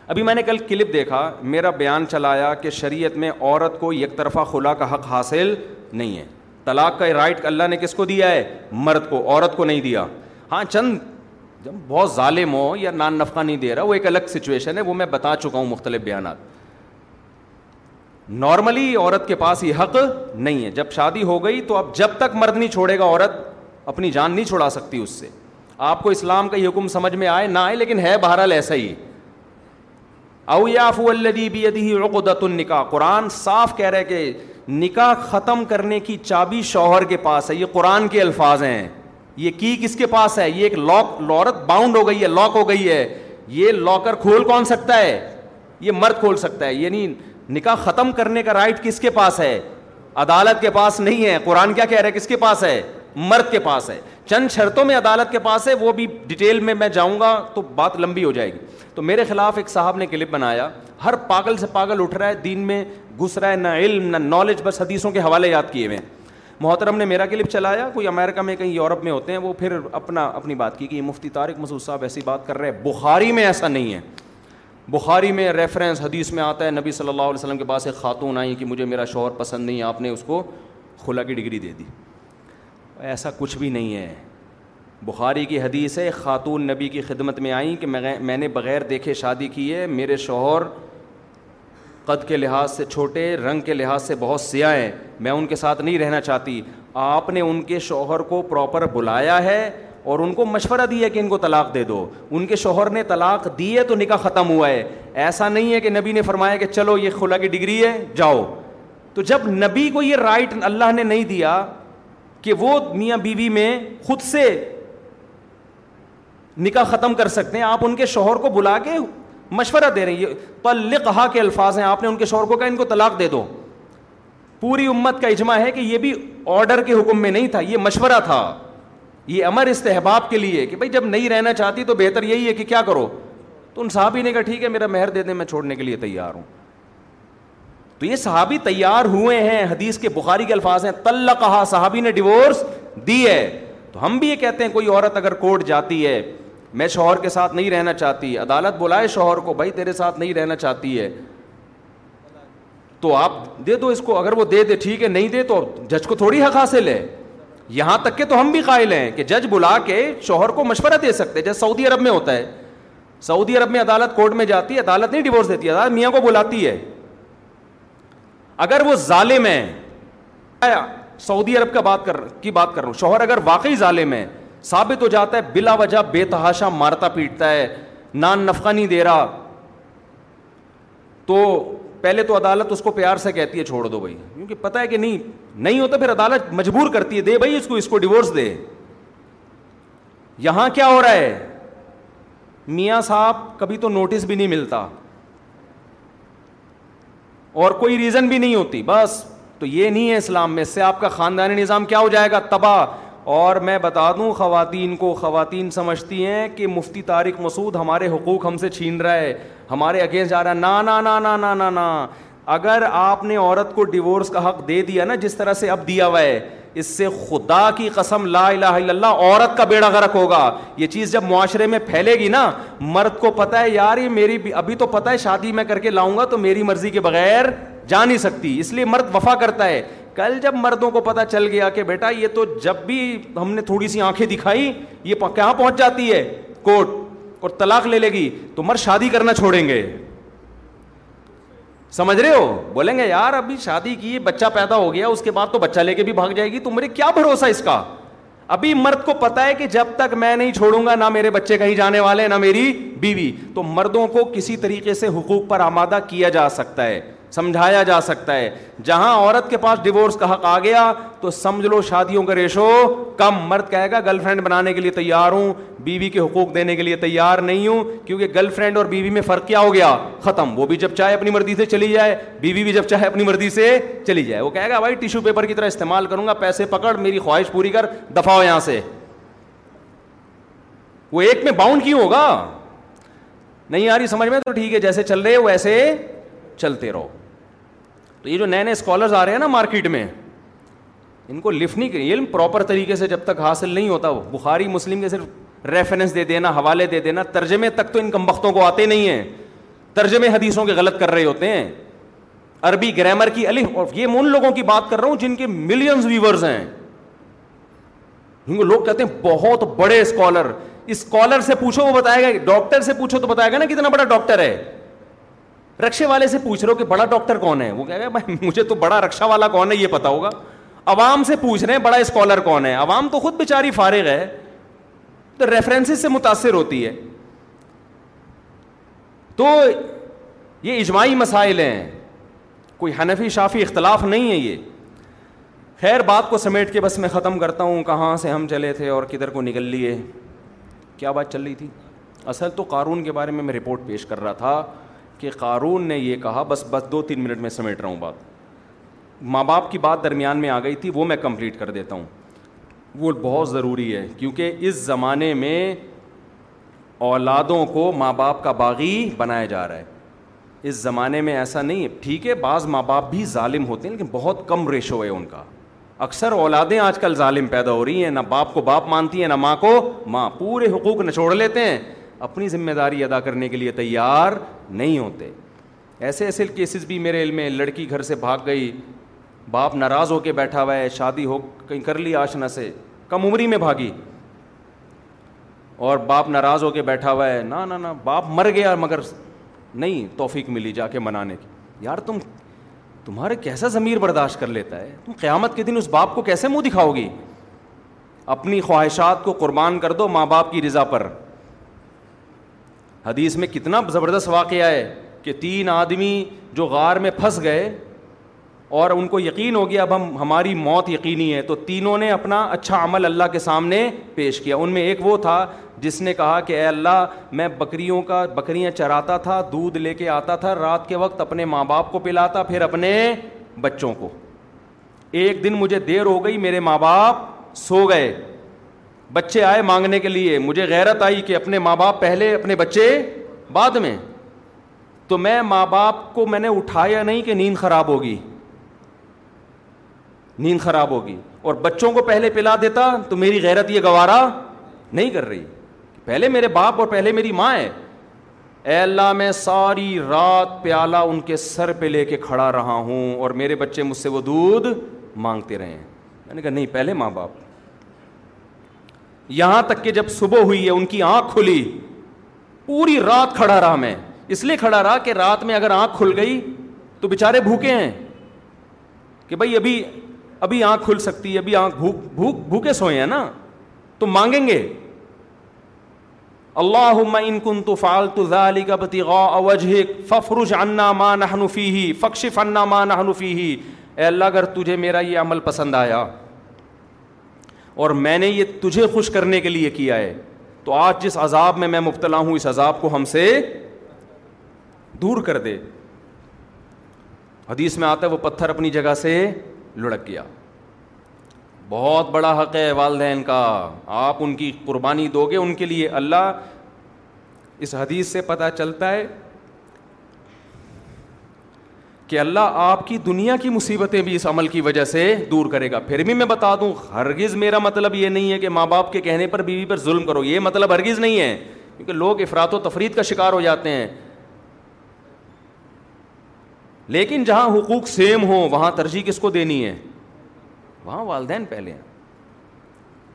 ابھی میں نے کل کلپ دیکھا میرا بیان چلایا کہ شریعت میں عورت کو یک طرفہ خلا کا حق حاصل نہیں ہے طلاق کا رائٹ اللہ نے کس کو دیا ہے مرد کو عورت کو نہیں دیا ہاں چند جب بہت ظالم ہو یا نان نفقہ نہیں دے رہا وہ ایک الگ سچویشن ہے وہ میں بتا چکا ہوں مختلف بیانات نارملی عورت کے پاس یہ حق نہیں ہے جب شادی ہو گئی تو اب جب تک مرد نہیں چھوڑے گا عورت اپنی جان نہیں چھوڑا سکتی اس سے آپ کو اسلام کا یہ حکم سمجھ میں آئے نہ آئے لیکن ہے بہرحال ایسا ہی اویاف عقدت النکاح قرآن صاف کہہ رہے کہ نکاح ختم کرنے کی چابی شوہر کے پاس ہے یہ قرآن کے الفاظ ہیں یہ کی کس کے پاس ہے یہ ایک لاک لورت باؤنڈ ہو گئی ہے لاک ہو گئی ہے یہ لاکر کھول کون سکتا ہے یہ مرد کھول سکتا ہے یعنی نکاح ختم کرنے کا رائٹ کس کے پاس ہے عدالت کے پاس نہیں ہے قرآن کیا کہہ رہے کس کے پاس ہے مرد کے پاس ہے چند شرطوں میں عدالت کے پاس ہے وہ بھی ڈیٹیل میں میں جاؤں گا تو بات لمبی ہو جائے گی تو میرے خلاف ایک صاحب نے کلپ بنایا ہر پاگل سے پاگل اٹھ رہا ہے دین میں گھس رہا ہے نہ علم نہ نالج بس حدیثوں کے حوالے یاد کیے ہوئے محترم نے میرا کلپ چلایا کوئی امریکہ میں کہیں یورپ میں ہوتے ہیں وہ پھر اپنا اپنی بات کی کہ مفتی طارق مسعود صاحب ایسی بات کر رہے ہیں بخاری میں ایسا نہیں ہے بخاری میں ریفرنس حدیث میں آتا ہے نبی صلی اللہ علیہ وسلم کے پاس ایک خاتون آئی کہ مجھے میرا شوہر پسند نہیں آپ نے اس کو خلا کی ڈگری دے دی ایسا کچھ بھی نہیں ہے بخاری کی حدیث ہے خاتون نبی کی خدمت میں آئیں کہ میں نے بغیر دیکھے شادی کی ہے میرے شوہر قد کے لحاظ سے چھوٹے رنگ کے لحاظ سے بہت سیاہ ہیں میں ان کے ساتھ نہیں رہنا چاہتی آپ نے ان کے شوہر کو پراپر بلایا ہے اور ان کو مشورہ دیا کہ ان کو طلاق دے دو ان کے شوہر نے طلاق دیے تو نکاح ختم ہوا ہے ایسا نہیں ہے کہ نبی نے فرمایا کہ چلو یہ خلا کی ڈگری ہے جاؤ تو جب نبی کو یہ رائٹ اللہ نے نہیں دیا کہ وہ میاں بیوی میں خود سے نکاح ختم کر سکتے ہیں آپ ان کے شوہر کو بلا کے مشورہ دے رہے ہیں یہ پل کے الفاظ ہیں آپ نے ان کے شوہر کو کہا ان کو طلاق دے دو پوری امت کا اجماع ہے کہ یہ بھی آرڈر کے حکم میں نہیں تھا یہ مشورہ تھا یہ امر استحباب کے لیے کہ بھائی جب نہیں رہنا چاہتی تو بہتر یہی ہے کہ کیا کرو تو ان صاحب ہی نے کہا ٹھیک ہے میرا مہر دے دیں میں چھوڑنے کے لیے تیار ہوں تو یہ صحابی تیار ہوئے ہیں حدیث کے بخاری کے الفاظ ہیں تل کہا صحابی نے ڈیورس دی ہے تو ہم بھی یہ کہتے ہیں کوئی عورت اگر کورٹ جاتی ہے میں شوہر کے ساتھ نہیں رہنا چاہتی عدالت بلائے شوہر کو بھائی تیرے ساتھ نہیں رہنا چاہتی ہے تو آپ دے دو اس کو اگر وہ دے دے ٹھیک ہے نہیں دے تو جج کو تھوڑی حق حاصل ہے یہاں تک کہ تو ہم بھی قائل ہیں کہ جج بلا کے شوہر کو مشورہ دے سکتے جیسے سعودی عرب میں ہوتا ہے سعودی عرب میں عدالت کورٹ میں جاتی ہے عدالت نہیں ڈیورس دیتی ہے میاں کو بلاتی ہے اگر وہ ظالم ہے سعودی عرب کا بات کر کی بات کر رہا ہوں شوہر اگر واقعی ظالم ہے ثابت ہو جاتا ہے بلا وجہ بے تحاشا مارتا پیٹتا ہے نان نفقہ نہیں دے رہا تو پہلے تو عدالت اس کو پیار سے کہتی ہے چھوڑ دو بھائی کیونکہ پتہ ہے کہ نہیں نہیں ہوتا پھر عدالت مجبور کرتی ہے دے بھائی اس کو اس کو ڈیورس دے یہاں کیا ہو رہا ہے میاں صاحب کبھی تو نوٹس بھی نہیں ملتا اور کوئی ریزن بھی نہیں ہوتی بس تو یہ نہیں ہے اسلام میں اس سے آپ کا خاندانی نظام کیا ہو جائے گا تباہ اور میں بتا دوں خواتین کو خواتین سمجھتی ہیں کہ مفتی طارق مسعود ہمارے حقوق ہم سے چھین رہا ہے ہمارے اگینسٹ جا رہا ہے نا نا نا نا نا نا اگر آپ نے عورت کو ڈیورس کا حق دے دیا نا جس طرح سے اب دیا ہوا ہے اس سے خدا کی قسم لا الہ الا اللہ عورت کا بیڑا غرق ہوگا یہ چیز جب معاشرے میں پھیلے گی نا مرد کو پتا ہے یار یہ میری بھی ابھی تو پتا ہے شادی میں کر کے لاؤں گا تو میری مرضی کے بغیر جا نہیں سکتی اس لیے مرد وفا کرتا ہے کل جب مردوں کو پتا چل گیا کہ بیٹا یہ تو جب بھی ہم نے تھوڑی سی آنکھیں دکھائی یہ کہاں پہنچ جاتی ہے کوٹ اور طلاق لے لے گی تو مرد شادی کرنا چھوڑیں گے سمجھ رہے ہو بولیں گے یار ابھی شادی کی بچہ پیدا ہو گیا اس کے بعد تو بچہ لے کے بھی بھاگ جائے گی تو میرے کیا بھروسہ اس کا ابھی مرد کو پتا ہے کہ جب تک میں نہیں چھوڑوں گا نہ میرے بچے کہیں جانے والے نہ میری بیوی تو مردوں کو کسی طریقے سے حقوق پر آمادہ کیا جا سکتا ہے سمجھایا جا سکتا ہے جہاں عورت کے پاس ڈیورس کا حق آ گیا تو سمجھ لو شادیوں کا ریشو کم مرد کہے گا گرل فرینڈ بنانے کے لیے تیار ہوں بیوی بی کے حقوق دینے کے لیے تیار نہیں ہوں کیونکہ گرل فرینڈ اور بیوی بی میں فرق کیا ہو گیا ختم وہ بھی جب چاہے اپنی مرضی سے چلی جائے بیوی بی بھی جب چاہے اپنی مرضی سے چلی جائے وہ کہے گا بھائی ٹیشو پیپر کی طرح استعمال کروں گا پیسے پکڑ میری خواہش پوری کر ہو یہاں سے وہ ایک میں باؤنڈ کیوں ہوگا نہیں آ رہی سمجھ میں تو ٹھیک ہے جیسے چل رہے ویسے چلتے رہو تو یہ جو نئے نئے اسکالرز آ رہے ہیں نا مارکیٹ میں ان کو لفٹ نہیں کریں علم پراپر طریقے سے جب تک حاصل نہیں ہوتا وہ بخاری مسلم کے صرف ریفرنس دے دینا حوالے دے دینا ترجمے تک تو ان کم وقتوں کو آتے نہیں ہیں ترجمے حدیثوں کے غلط کر رہے ہوتے ہیں عربی گرامر کی علی یہ میں ان لوگوں کی بات کر رہا ہوں جن کے ملینز ویورز ہیں ان کو لوگ کہتے ہیں بہت بڑے اسکالر اسکالر سے پوچھو وہ بتائے گا ڈاکٹر سے پوچھو تو بتائے گا نا کتنا بڑا ڈاکٹر ہے رکشے والے سے پوچھ رہے ہو کہ بڑا ڈاکٹر کون ہے وہ کہہ رہے بھائی مجھے تو بڑا رکشہ والا کون ہے یہ پتا ہوگا عوام سے پوچھ رہے ہیں بڑا اسکالر کون ہے عوام تو خود بیچاری فارغ ہے تو ریفرنس سے متاثر ہوتی ہے تو یہ اجماعی مسائل ہیں کوئی حنفی شافی اختلاف نہیں ہے یہ خیر بات کو سمیٹ کے بس میں ختم کرتا ہوں کہاں سے ہم چلے تھے اور کدھر کو نکل لیے کیا بات چل رہی تھی اصل تو قارون کے بارے میں میں رپورٹ پیش کر رہا تھا کہ قارون نے یہ کہا بس بس دو تین منٹ میں سمیٹ رہا ہوں بات ماں باپ کی بات درمیان میں آ گئی تھی وہ میں کمپلیٹ کر دیتا ہوں وہ بہت ضروری ہے کیونکہ اس زمانے میں اولادوں کو ماں باپ کا باغی بنایا جا رہا ہے اس زمانے میں ایسا نہیں ہے ٹھیک ہے بعض ماں باپ بھی ظالم ہوتے ہیں لیکن بہت کم ریشو ہے ان کا اکثر اولادیں آج کل ظالم پیدا ہو رہی ہیں نہ باپ کو باپ مانتی ہیں نہ ماں کو ماں پورے حقوق نچوڑ لیتے ہیں اپنی ذمہ داری ادا کرنے کے لیے تیار نہیں ہوتے ایسے ایسے کیسز بھی میرے علم میں لڑکی گھر سے بھاگ گئی باپ ناراض ہو کے بیٹھا ہوا ہے شادی ہو کہیں کر لی آشنا سے کم عمری میں بھاگی اور باپ ناراض ہو کے بیٹھا ہوا ہے نا نہ نہ باپ مر گیا مگر نہیں توفیق ملی جا کے منانے کی یار تم تمہارے کیسا ضمیر برداشت کر لیتا ہے تم قیامت کے دن اس باپ کو کیسے منہ دکھاؤ گی اپنی خواہشات کو قربان کر دو ماں باپ کی رضا پر حدیث میں کتنا زبردست واقعہ ہے کہ تین آدمی جو غار میں پھنس گئے اور ان کو یقین ہو گیا اب ہم ہماری موت یقینی ہے تو تینوں نے اپنا اچھا عمل اللہ کے سامنے پیش کیا ان میں ایک وہ تھا جس نے کہا کہ اے اللہ میں بکریوں کا بکریاں چراتا تھا دودھ لے کے آتا تھا رات کے وقت اپنے ماں باپ کو پلاتا پھر اپنے بچوں کو ایک دن مجھے دیر ہو گئی میرے ماں باپ سو گئے بچے آئے مانگنے کے لیے مجھے غیرت آئی کہ اپنے ماں باپ پہلے اپنے بچے بعد میں تو میں ماں باپ کو میں نے اٹھایا نہیں کہ نیند خراب ہوگی نیند خراب ہوگی اور بچوں کو پہلے پلا دیتا تو میری غیرت یہ گوارا نہیں کر رہی پہلے میرے باپ اور پہلے میری ماں ہے اے اللہ میں ساری رات پیالہ ان کے سر پہ لے کے کھڑا رہا ہوں اور میرے بچے مجھ سے وہ دودھ مانگتے رہے ہیں میں نے کہا نہیں پہلے ماں باپ یہاں تک کہ جب صبح ہوئی ہے ان کی آنکھ کھلی پوری رات کھڑا رہا میں اس لیے کھڑا رہا کہ رات میں اگر آنکھ کھل گئی تو بےچارے بھوکے ہیں کہ بھائی ابھی ابھی آنکھ کھل سکتی ہے ابھی آنکھ بھوک بھوک بھوکے سوئے ہیں نا تو مانگیں گے اللہ ان کن تو فالتو کا ففرج انا نہنفی ہی فخش انا ماں نہنفی ہی اے اللہ اگر تجھے میرا یہ عمل پسند آیا اور میں نے یہ تجھے خوش کرنے کے لیے کیا ہے تو آج جس عذاب میں میں مبتلا ہوں اس عذاب کو ہم سے دور کر دے حدیث میں آتا ہے وہ پتھر اپنی جگہ سے لڑک گیا بہت بڑا حق ہے والدین کا آپ ان کی قربانی دو گے ان کے لیے اللہ اس حدیث سے پتہ چلتا ہے کہ اللہ آپ کی دنیا کی مصیبتیں بھی اس عمل کی وجہ سے دور کرے گا پھر بھی میں بتا دوں ہرگز میرا مطلب یہ نہیں ہے کہ ماں باپ کے کہنے پر بیوی پر ظلم کرو یہ مطلب ہرگز نہیں ہے کیونکہ لوگ افراد و تفرید کا شکار ہو جاتے ہیں لیکن جہاں حقوق سیم ہوں وہاں ترجیح کس کو دینی ہے وہاں والدین پہلے ہیں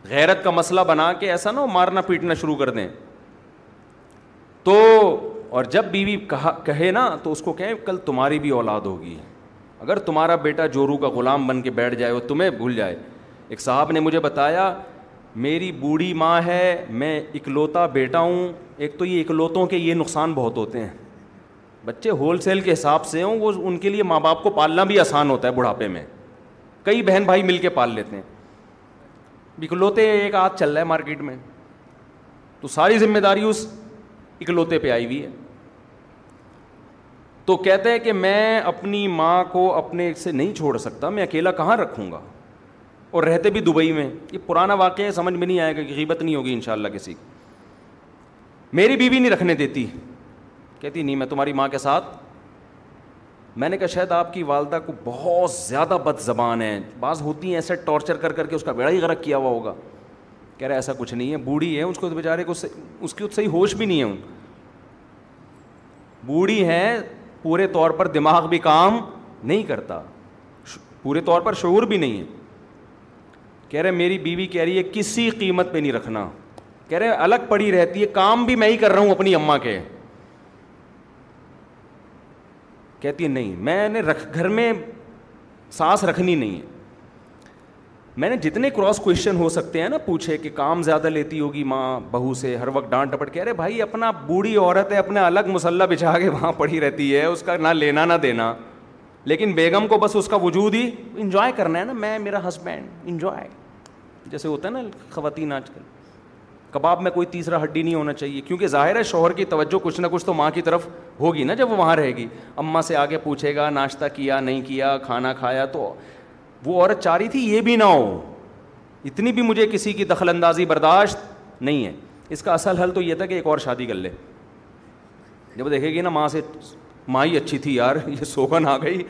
غیرت کا مسئلہ بنا کے ایسا نہ مارنا پیٹنا شروع کر دیں تو اور جب بیوی کہا کہے نا تو اس کو کہیں کل تمہاری بھی اولاد ہوگی اگر تمہارا بیٹا جورو کا غلام بن کے بیٹھ جائے وہ تمہیں بھول جائے ایک صاحب نے مجھے بتایا میری بوڑھی ماں ہے میں اکلوتا بیٹا ہوں ایک تو یہ اکلوتوں کے یہ نقصان بہت ہوتے ہیں بچے ہول سیل کے حساب سے ہوں وہ ان کے لیے ماں باپ کو پالنا بھی آسان ہوتا ہے بڑھاپے میں کئی بہن بھائی مل کے پال لیتے ہیں اکلوتے ایک آدھ چل رہا ہے مارکیٹ میں تو ساری ذمہ داری اس اکلوتے پہ آئی ہوئی ہے تو کہتا ہے کہ میں اپنی ماں کو اپنے سے نہیں چھوڑ سکتا میں اکیلا کہاں رکھوں گا اور رہتے بھی دبئی میں یہ پرانا واقعہ سمجھ میں نہیں آئے گا کہ غیبت نہیں ہوگی ان کسی اللہ کسی میری بیوی نہیں رکھنے دیتی کہتی نہیں میں تمہاری ماں کے ساتھ میں نے کہا شاید آپ کی والدہ کو بہت زیادہ بد زبان ہے بعض ہوتی ہیں ایسے ٹارچر کر کر کے اس کا بیڑا ہی غرق کیا ہوا ہوگا کہہ رہے ایسا کچھ نہیں ہے بوڑھی ہے اس کو بیچارے کو اس کی صحیح ہوش بھی نہیں ہے بوڑھی ہے پورے طور پر دماغ بھی کام نہیں کرتا پورے طور پر شعور بھی نہیں ہے کہہ رہے میری بیوی کہہ رہی ہے کسی قیمت پہ نہیں رکھنا کہہ رہے الگ پڑی رہتی ہے کام بھی میں ہی کر رہا ہوں اپنی اماں کے کہتی ہے نہیں میں نے رکھ گھر میں سانس رکھنی نہیں ہے میں نے جتنے کراس کوشچن ہو سکتے ہیں نا پوچھے کہ کام زیادہ لیتی ہوگی ماں بہو سے ہر وقت ڈانٹ ڈپٹ کے ارے بھائی اپنا بوڑھی عورت ہے اپنا الگ مسلح بچھا کے وہاں پڑی رہتی ہے اس کا نہ لینا نہ دینا لیکن بیگم کو بس اس کا وجود ہی انجوائے کرنا ہے نا میں میرا ہسبینڈ انجوائے جیسے ہوتا ہے نا خواتین آج کل کباب میں کوئی تیسرا ہڈی نہیں ہونا چاہیے کیونکہ ظاہر ہے شوہر کی توجہ کچھ نہ کچھ تو ماں کی طرف ہوگی نا جب وہاں رہے گی اماں سے آگے پوچھے گا ناشتہ کیا نہیں کیا کھانا کھایا تو وہ عورت چاہ رہی تھی یہ بھی نہ ہو اتنی بھی مجھے کسی کی دخل اندازی برداشت نہیں ہے اس کا اصل حل تو یہ تھا کہ ایک اور شادی کر لے جب دیکھے گی نا ماں سے ماں ہی اچھی تھی یار یہ سوگن آ گئی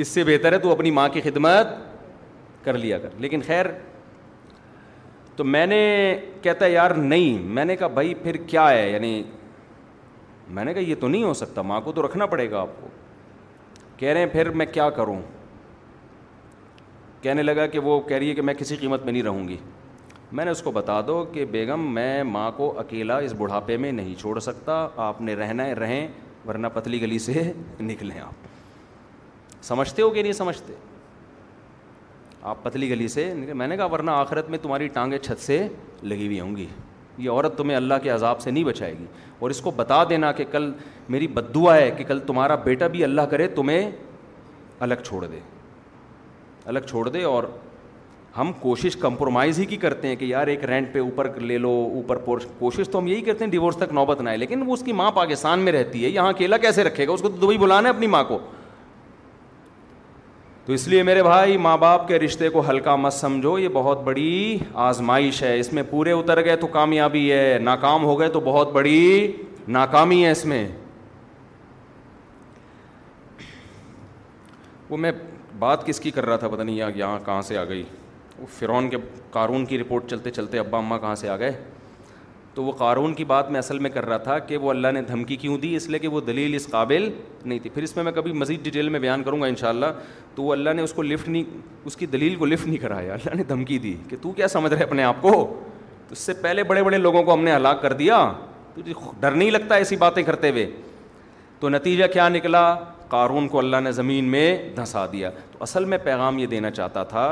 اس سے بہتر ہے تو اپنی ماں کی خدمت کر لیا کر لیکن خیر تو میں نے کہتا ہے یار نہیں میں نے کہا بھائی پھر کیا ہے یعنی میں نے کہا یہ تو نہیں ہو سکتا ماں کو تو رکھنا پڑے گا آپ کو کہہ رہے ہیں پھر میں کیا کروں کہنے لگا کہ وہ کہہ رہی ہے کہ میں کسی قیمت میں نہیں رہوں گی میں نے اس کو بتا دو کہ بیگم میں ماں کو اکیلا اس بڑھاپے میں نہیں چھوڑ سکتا آپ نے رہنا ہے رہیں ورنہ پتلی گلی سے <laughs> نکلیں آپ سمجھتے ہو کہ نہیں سمجھتے آپ پتلی گلی سے میں نے کہا ورنہ آخرت میں تمہاری ٹانگیں چھت سے لگی ہوئی ہوں گی یہ عورت تمہیں اللہ کے عذاب سے نہیں بچائے گی اور اس کو بتا دینا کہ کل میری بد دعا ہے کہ کل تمہارا بیٹا بھی اللہ کرے تمہیں الگ چھوڑ دے الگ چھوڑ دے اور ہم کوشش کمپرومائز ہی کی کرتے ہیں کہ یار ایک رینٹ پہ اوپر لے لو اوپر پورش کوشش تو ہم یہی کرتے ہیں ڈیورس تک نوبت نہ آئے لیکن وہ اس کی ماں پاکستان میں رہتی ہے یہاں اکیلا کیسے رکھے گا اس کو تو دبئی بلانا ہے اپنی ماں کو تو اس لیے میرے بھائی ماں باپ کے رشتے کو ہلکا مت سمجھو یہ بہت بڑی آزمائش ہے اس میں پورے اتر گئے تو کامیابی ہے ناکام ہو گئے تو بہت بڑی ناکامی ہے اس میں وہ میں بات کس کی کر رہا تھا پتہ نہیں یہاں یہاں کہاں سے آ گئی وہ فرعون کے قارون کی رپورٹ چلتے چلتے ابا اماں کہاں سے آ گئے تو وہ قارون کی بات میں اصل میں کر رہا تھا کہ وہ اللہ نے دھمکی کیوں دی اس لیے کہ وہ دلیل اس قابل نہیں تھی پھر اس میں میں کبھی مزید ڈیٹیل میں بیان کروں گا انشاءاللہ تو وہ اللہ نے اس کو لفٹ نہیں اس کی دلیل کو لفٹ نہیں کرایا اللہ نے دھمکی دی کہ تو کیا سمجھ رہے اپنے آپ کو تو اس سے پہلے بڑے بڑے لوگوں کو ہم نے ہلاک کر دیا تو جی، ڈر نہیں لگتا ایسی باتیں کرتے ہوئے تو نتیجہ کیا نکلا قارون کو اللہ نے زمین میں دھنسا دیا تو اصل میں پیغام یہ دینا چاہتا تھا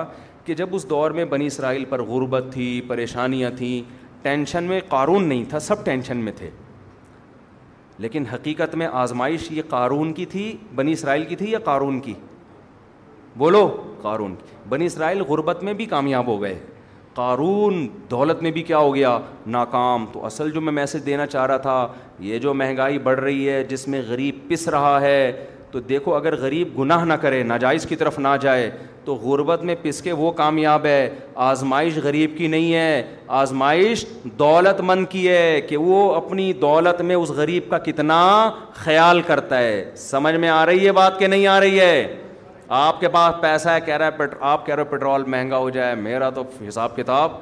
کہ جب اس دور میں بنی اسرائیل پر غربت تھی پریشانیاں تھیں ٹینشن میں قارون نہیں تھا سب ٹینشن میں تھے لیکن حقیقت میں آزمائش یہ قارون کی تھی بنی اسرائیل کی تھی یا قارون کی بولو قارون کی بنی اسرائیل غربت میں بھی کامیاب ہو گئے قارون دولت میں بھی کیا ہو گیا ناکام تو اصل جو میں میسج دینا چاہ رہا تھا یہ جو مہنگائی بڑھ رہی ہے جس میں غریب پس رہا ہے تو دیکھو اگر غریب گناہ نہ کرے ناجائز کی طرف نہ جائے تو غربت میں پس کے وہ کامیاب ہے آزمائش غریب کی نہیں ہے آزمائش دولت مند کی ہے کہ وہ اپنی دولت میں اس غریب کا کتنا خیال کرتا ہے سمجھ میں آ رہی ہے بات کہ نہیں آ رہی ہے آپ کے پاس پیسہ ہے کہہ رہا ہے آپ کہہ رہے ہو پیٹرول مہنگا ہو جائے میرا تو حساب کتاب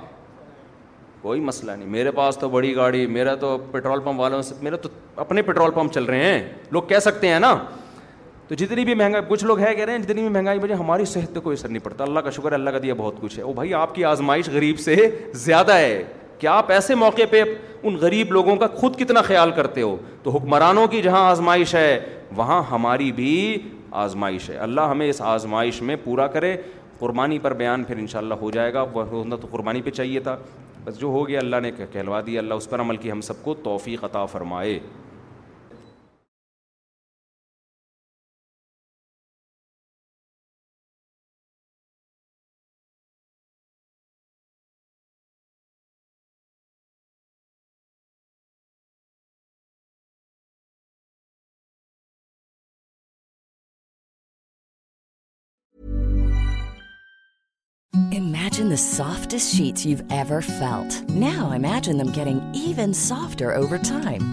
کوئی مسئلہ نہیں میرے پاس تو بڑی گاڑی میرا تو پیٹرول پمپ والوں سے میرا تو اپنے پیٹرول پمپ چل رہے ہیں لوگ کہہ سکتے ہیں نا تو جتنی بھی مہنگائی کچھ لوگ ہے کہہ رہے ہیں جتنی بھی مہنگائی وجہ ہماری صحت پہ کوئی اثر نہیں پڑتا اللہ کا شکر اللہ کا دیا بہت کچھ ہے وہ بھائی آپ کی آزمائش غریب سے زیادہ ہے کہ آپ ایسے موقع پہ ان غریب لوگوں کا خود کتنا خیال کرتے ہو تو حکمرانوں کی جہاں آزمائش ہے وہاں ہماری بھی آزمائش ہے اللہ ہمیں اس آزمائش میں پورا کرے قربانی پر بیان پھر ان ہو جائے گا تو قربانی پہ چاہیے تھا بس جو ہو گیا اللہ نے کہلوا دیا اللہ اس پر عمل کی ہم سب کو توفیق عطا فرمائے The softest sheets you've ever felt. Now imagine them getting even softer over time.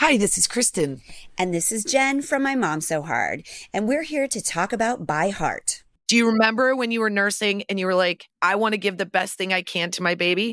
I this is Kirsten and is Jen from my mom سے by heart to remember when you are nursing and you like I want give the best thing I can my baby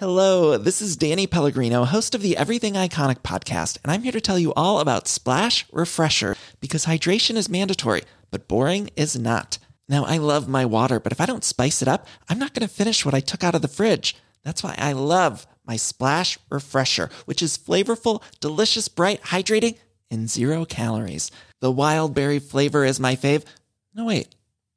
Hello this is Dell Gray no has to be everything I thanks all about splasher because hydration is made it but boring is not no ever my waters finish with the fridge love my splasher which is flavourful برائٹریگ zero sugar flavour is my favourite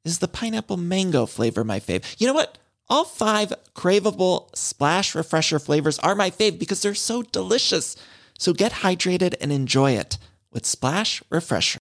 is the pineapple mango flavour my favourite All 5 craveable Splash Refresher flavors are my fave because they're so delicious. So get hydrated and enjoy it with Splash Refresher.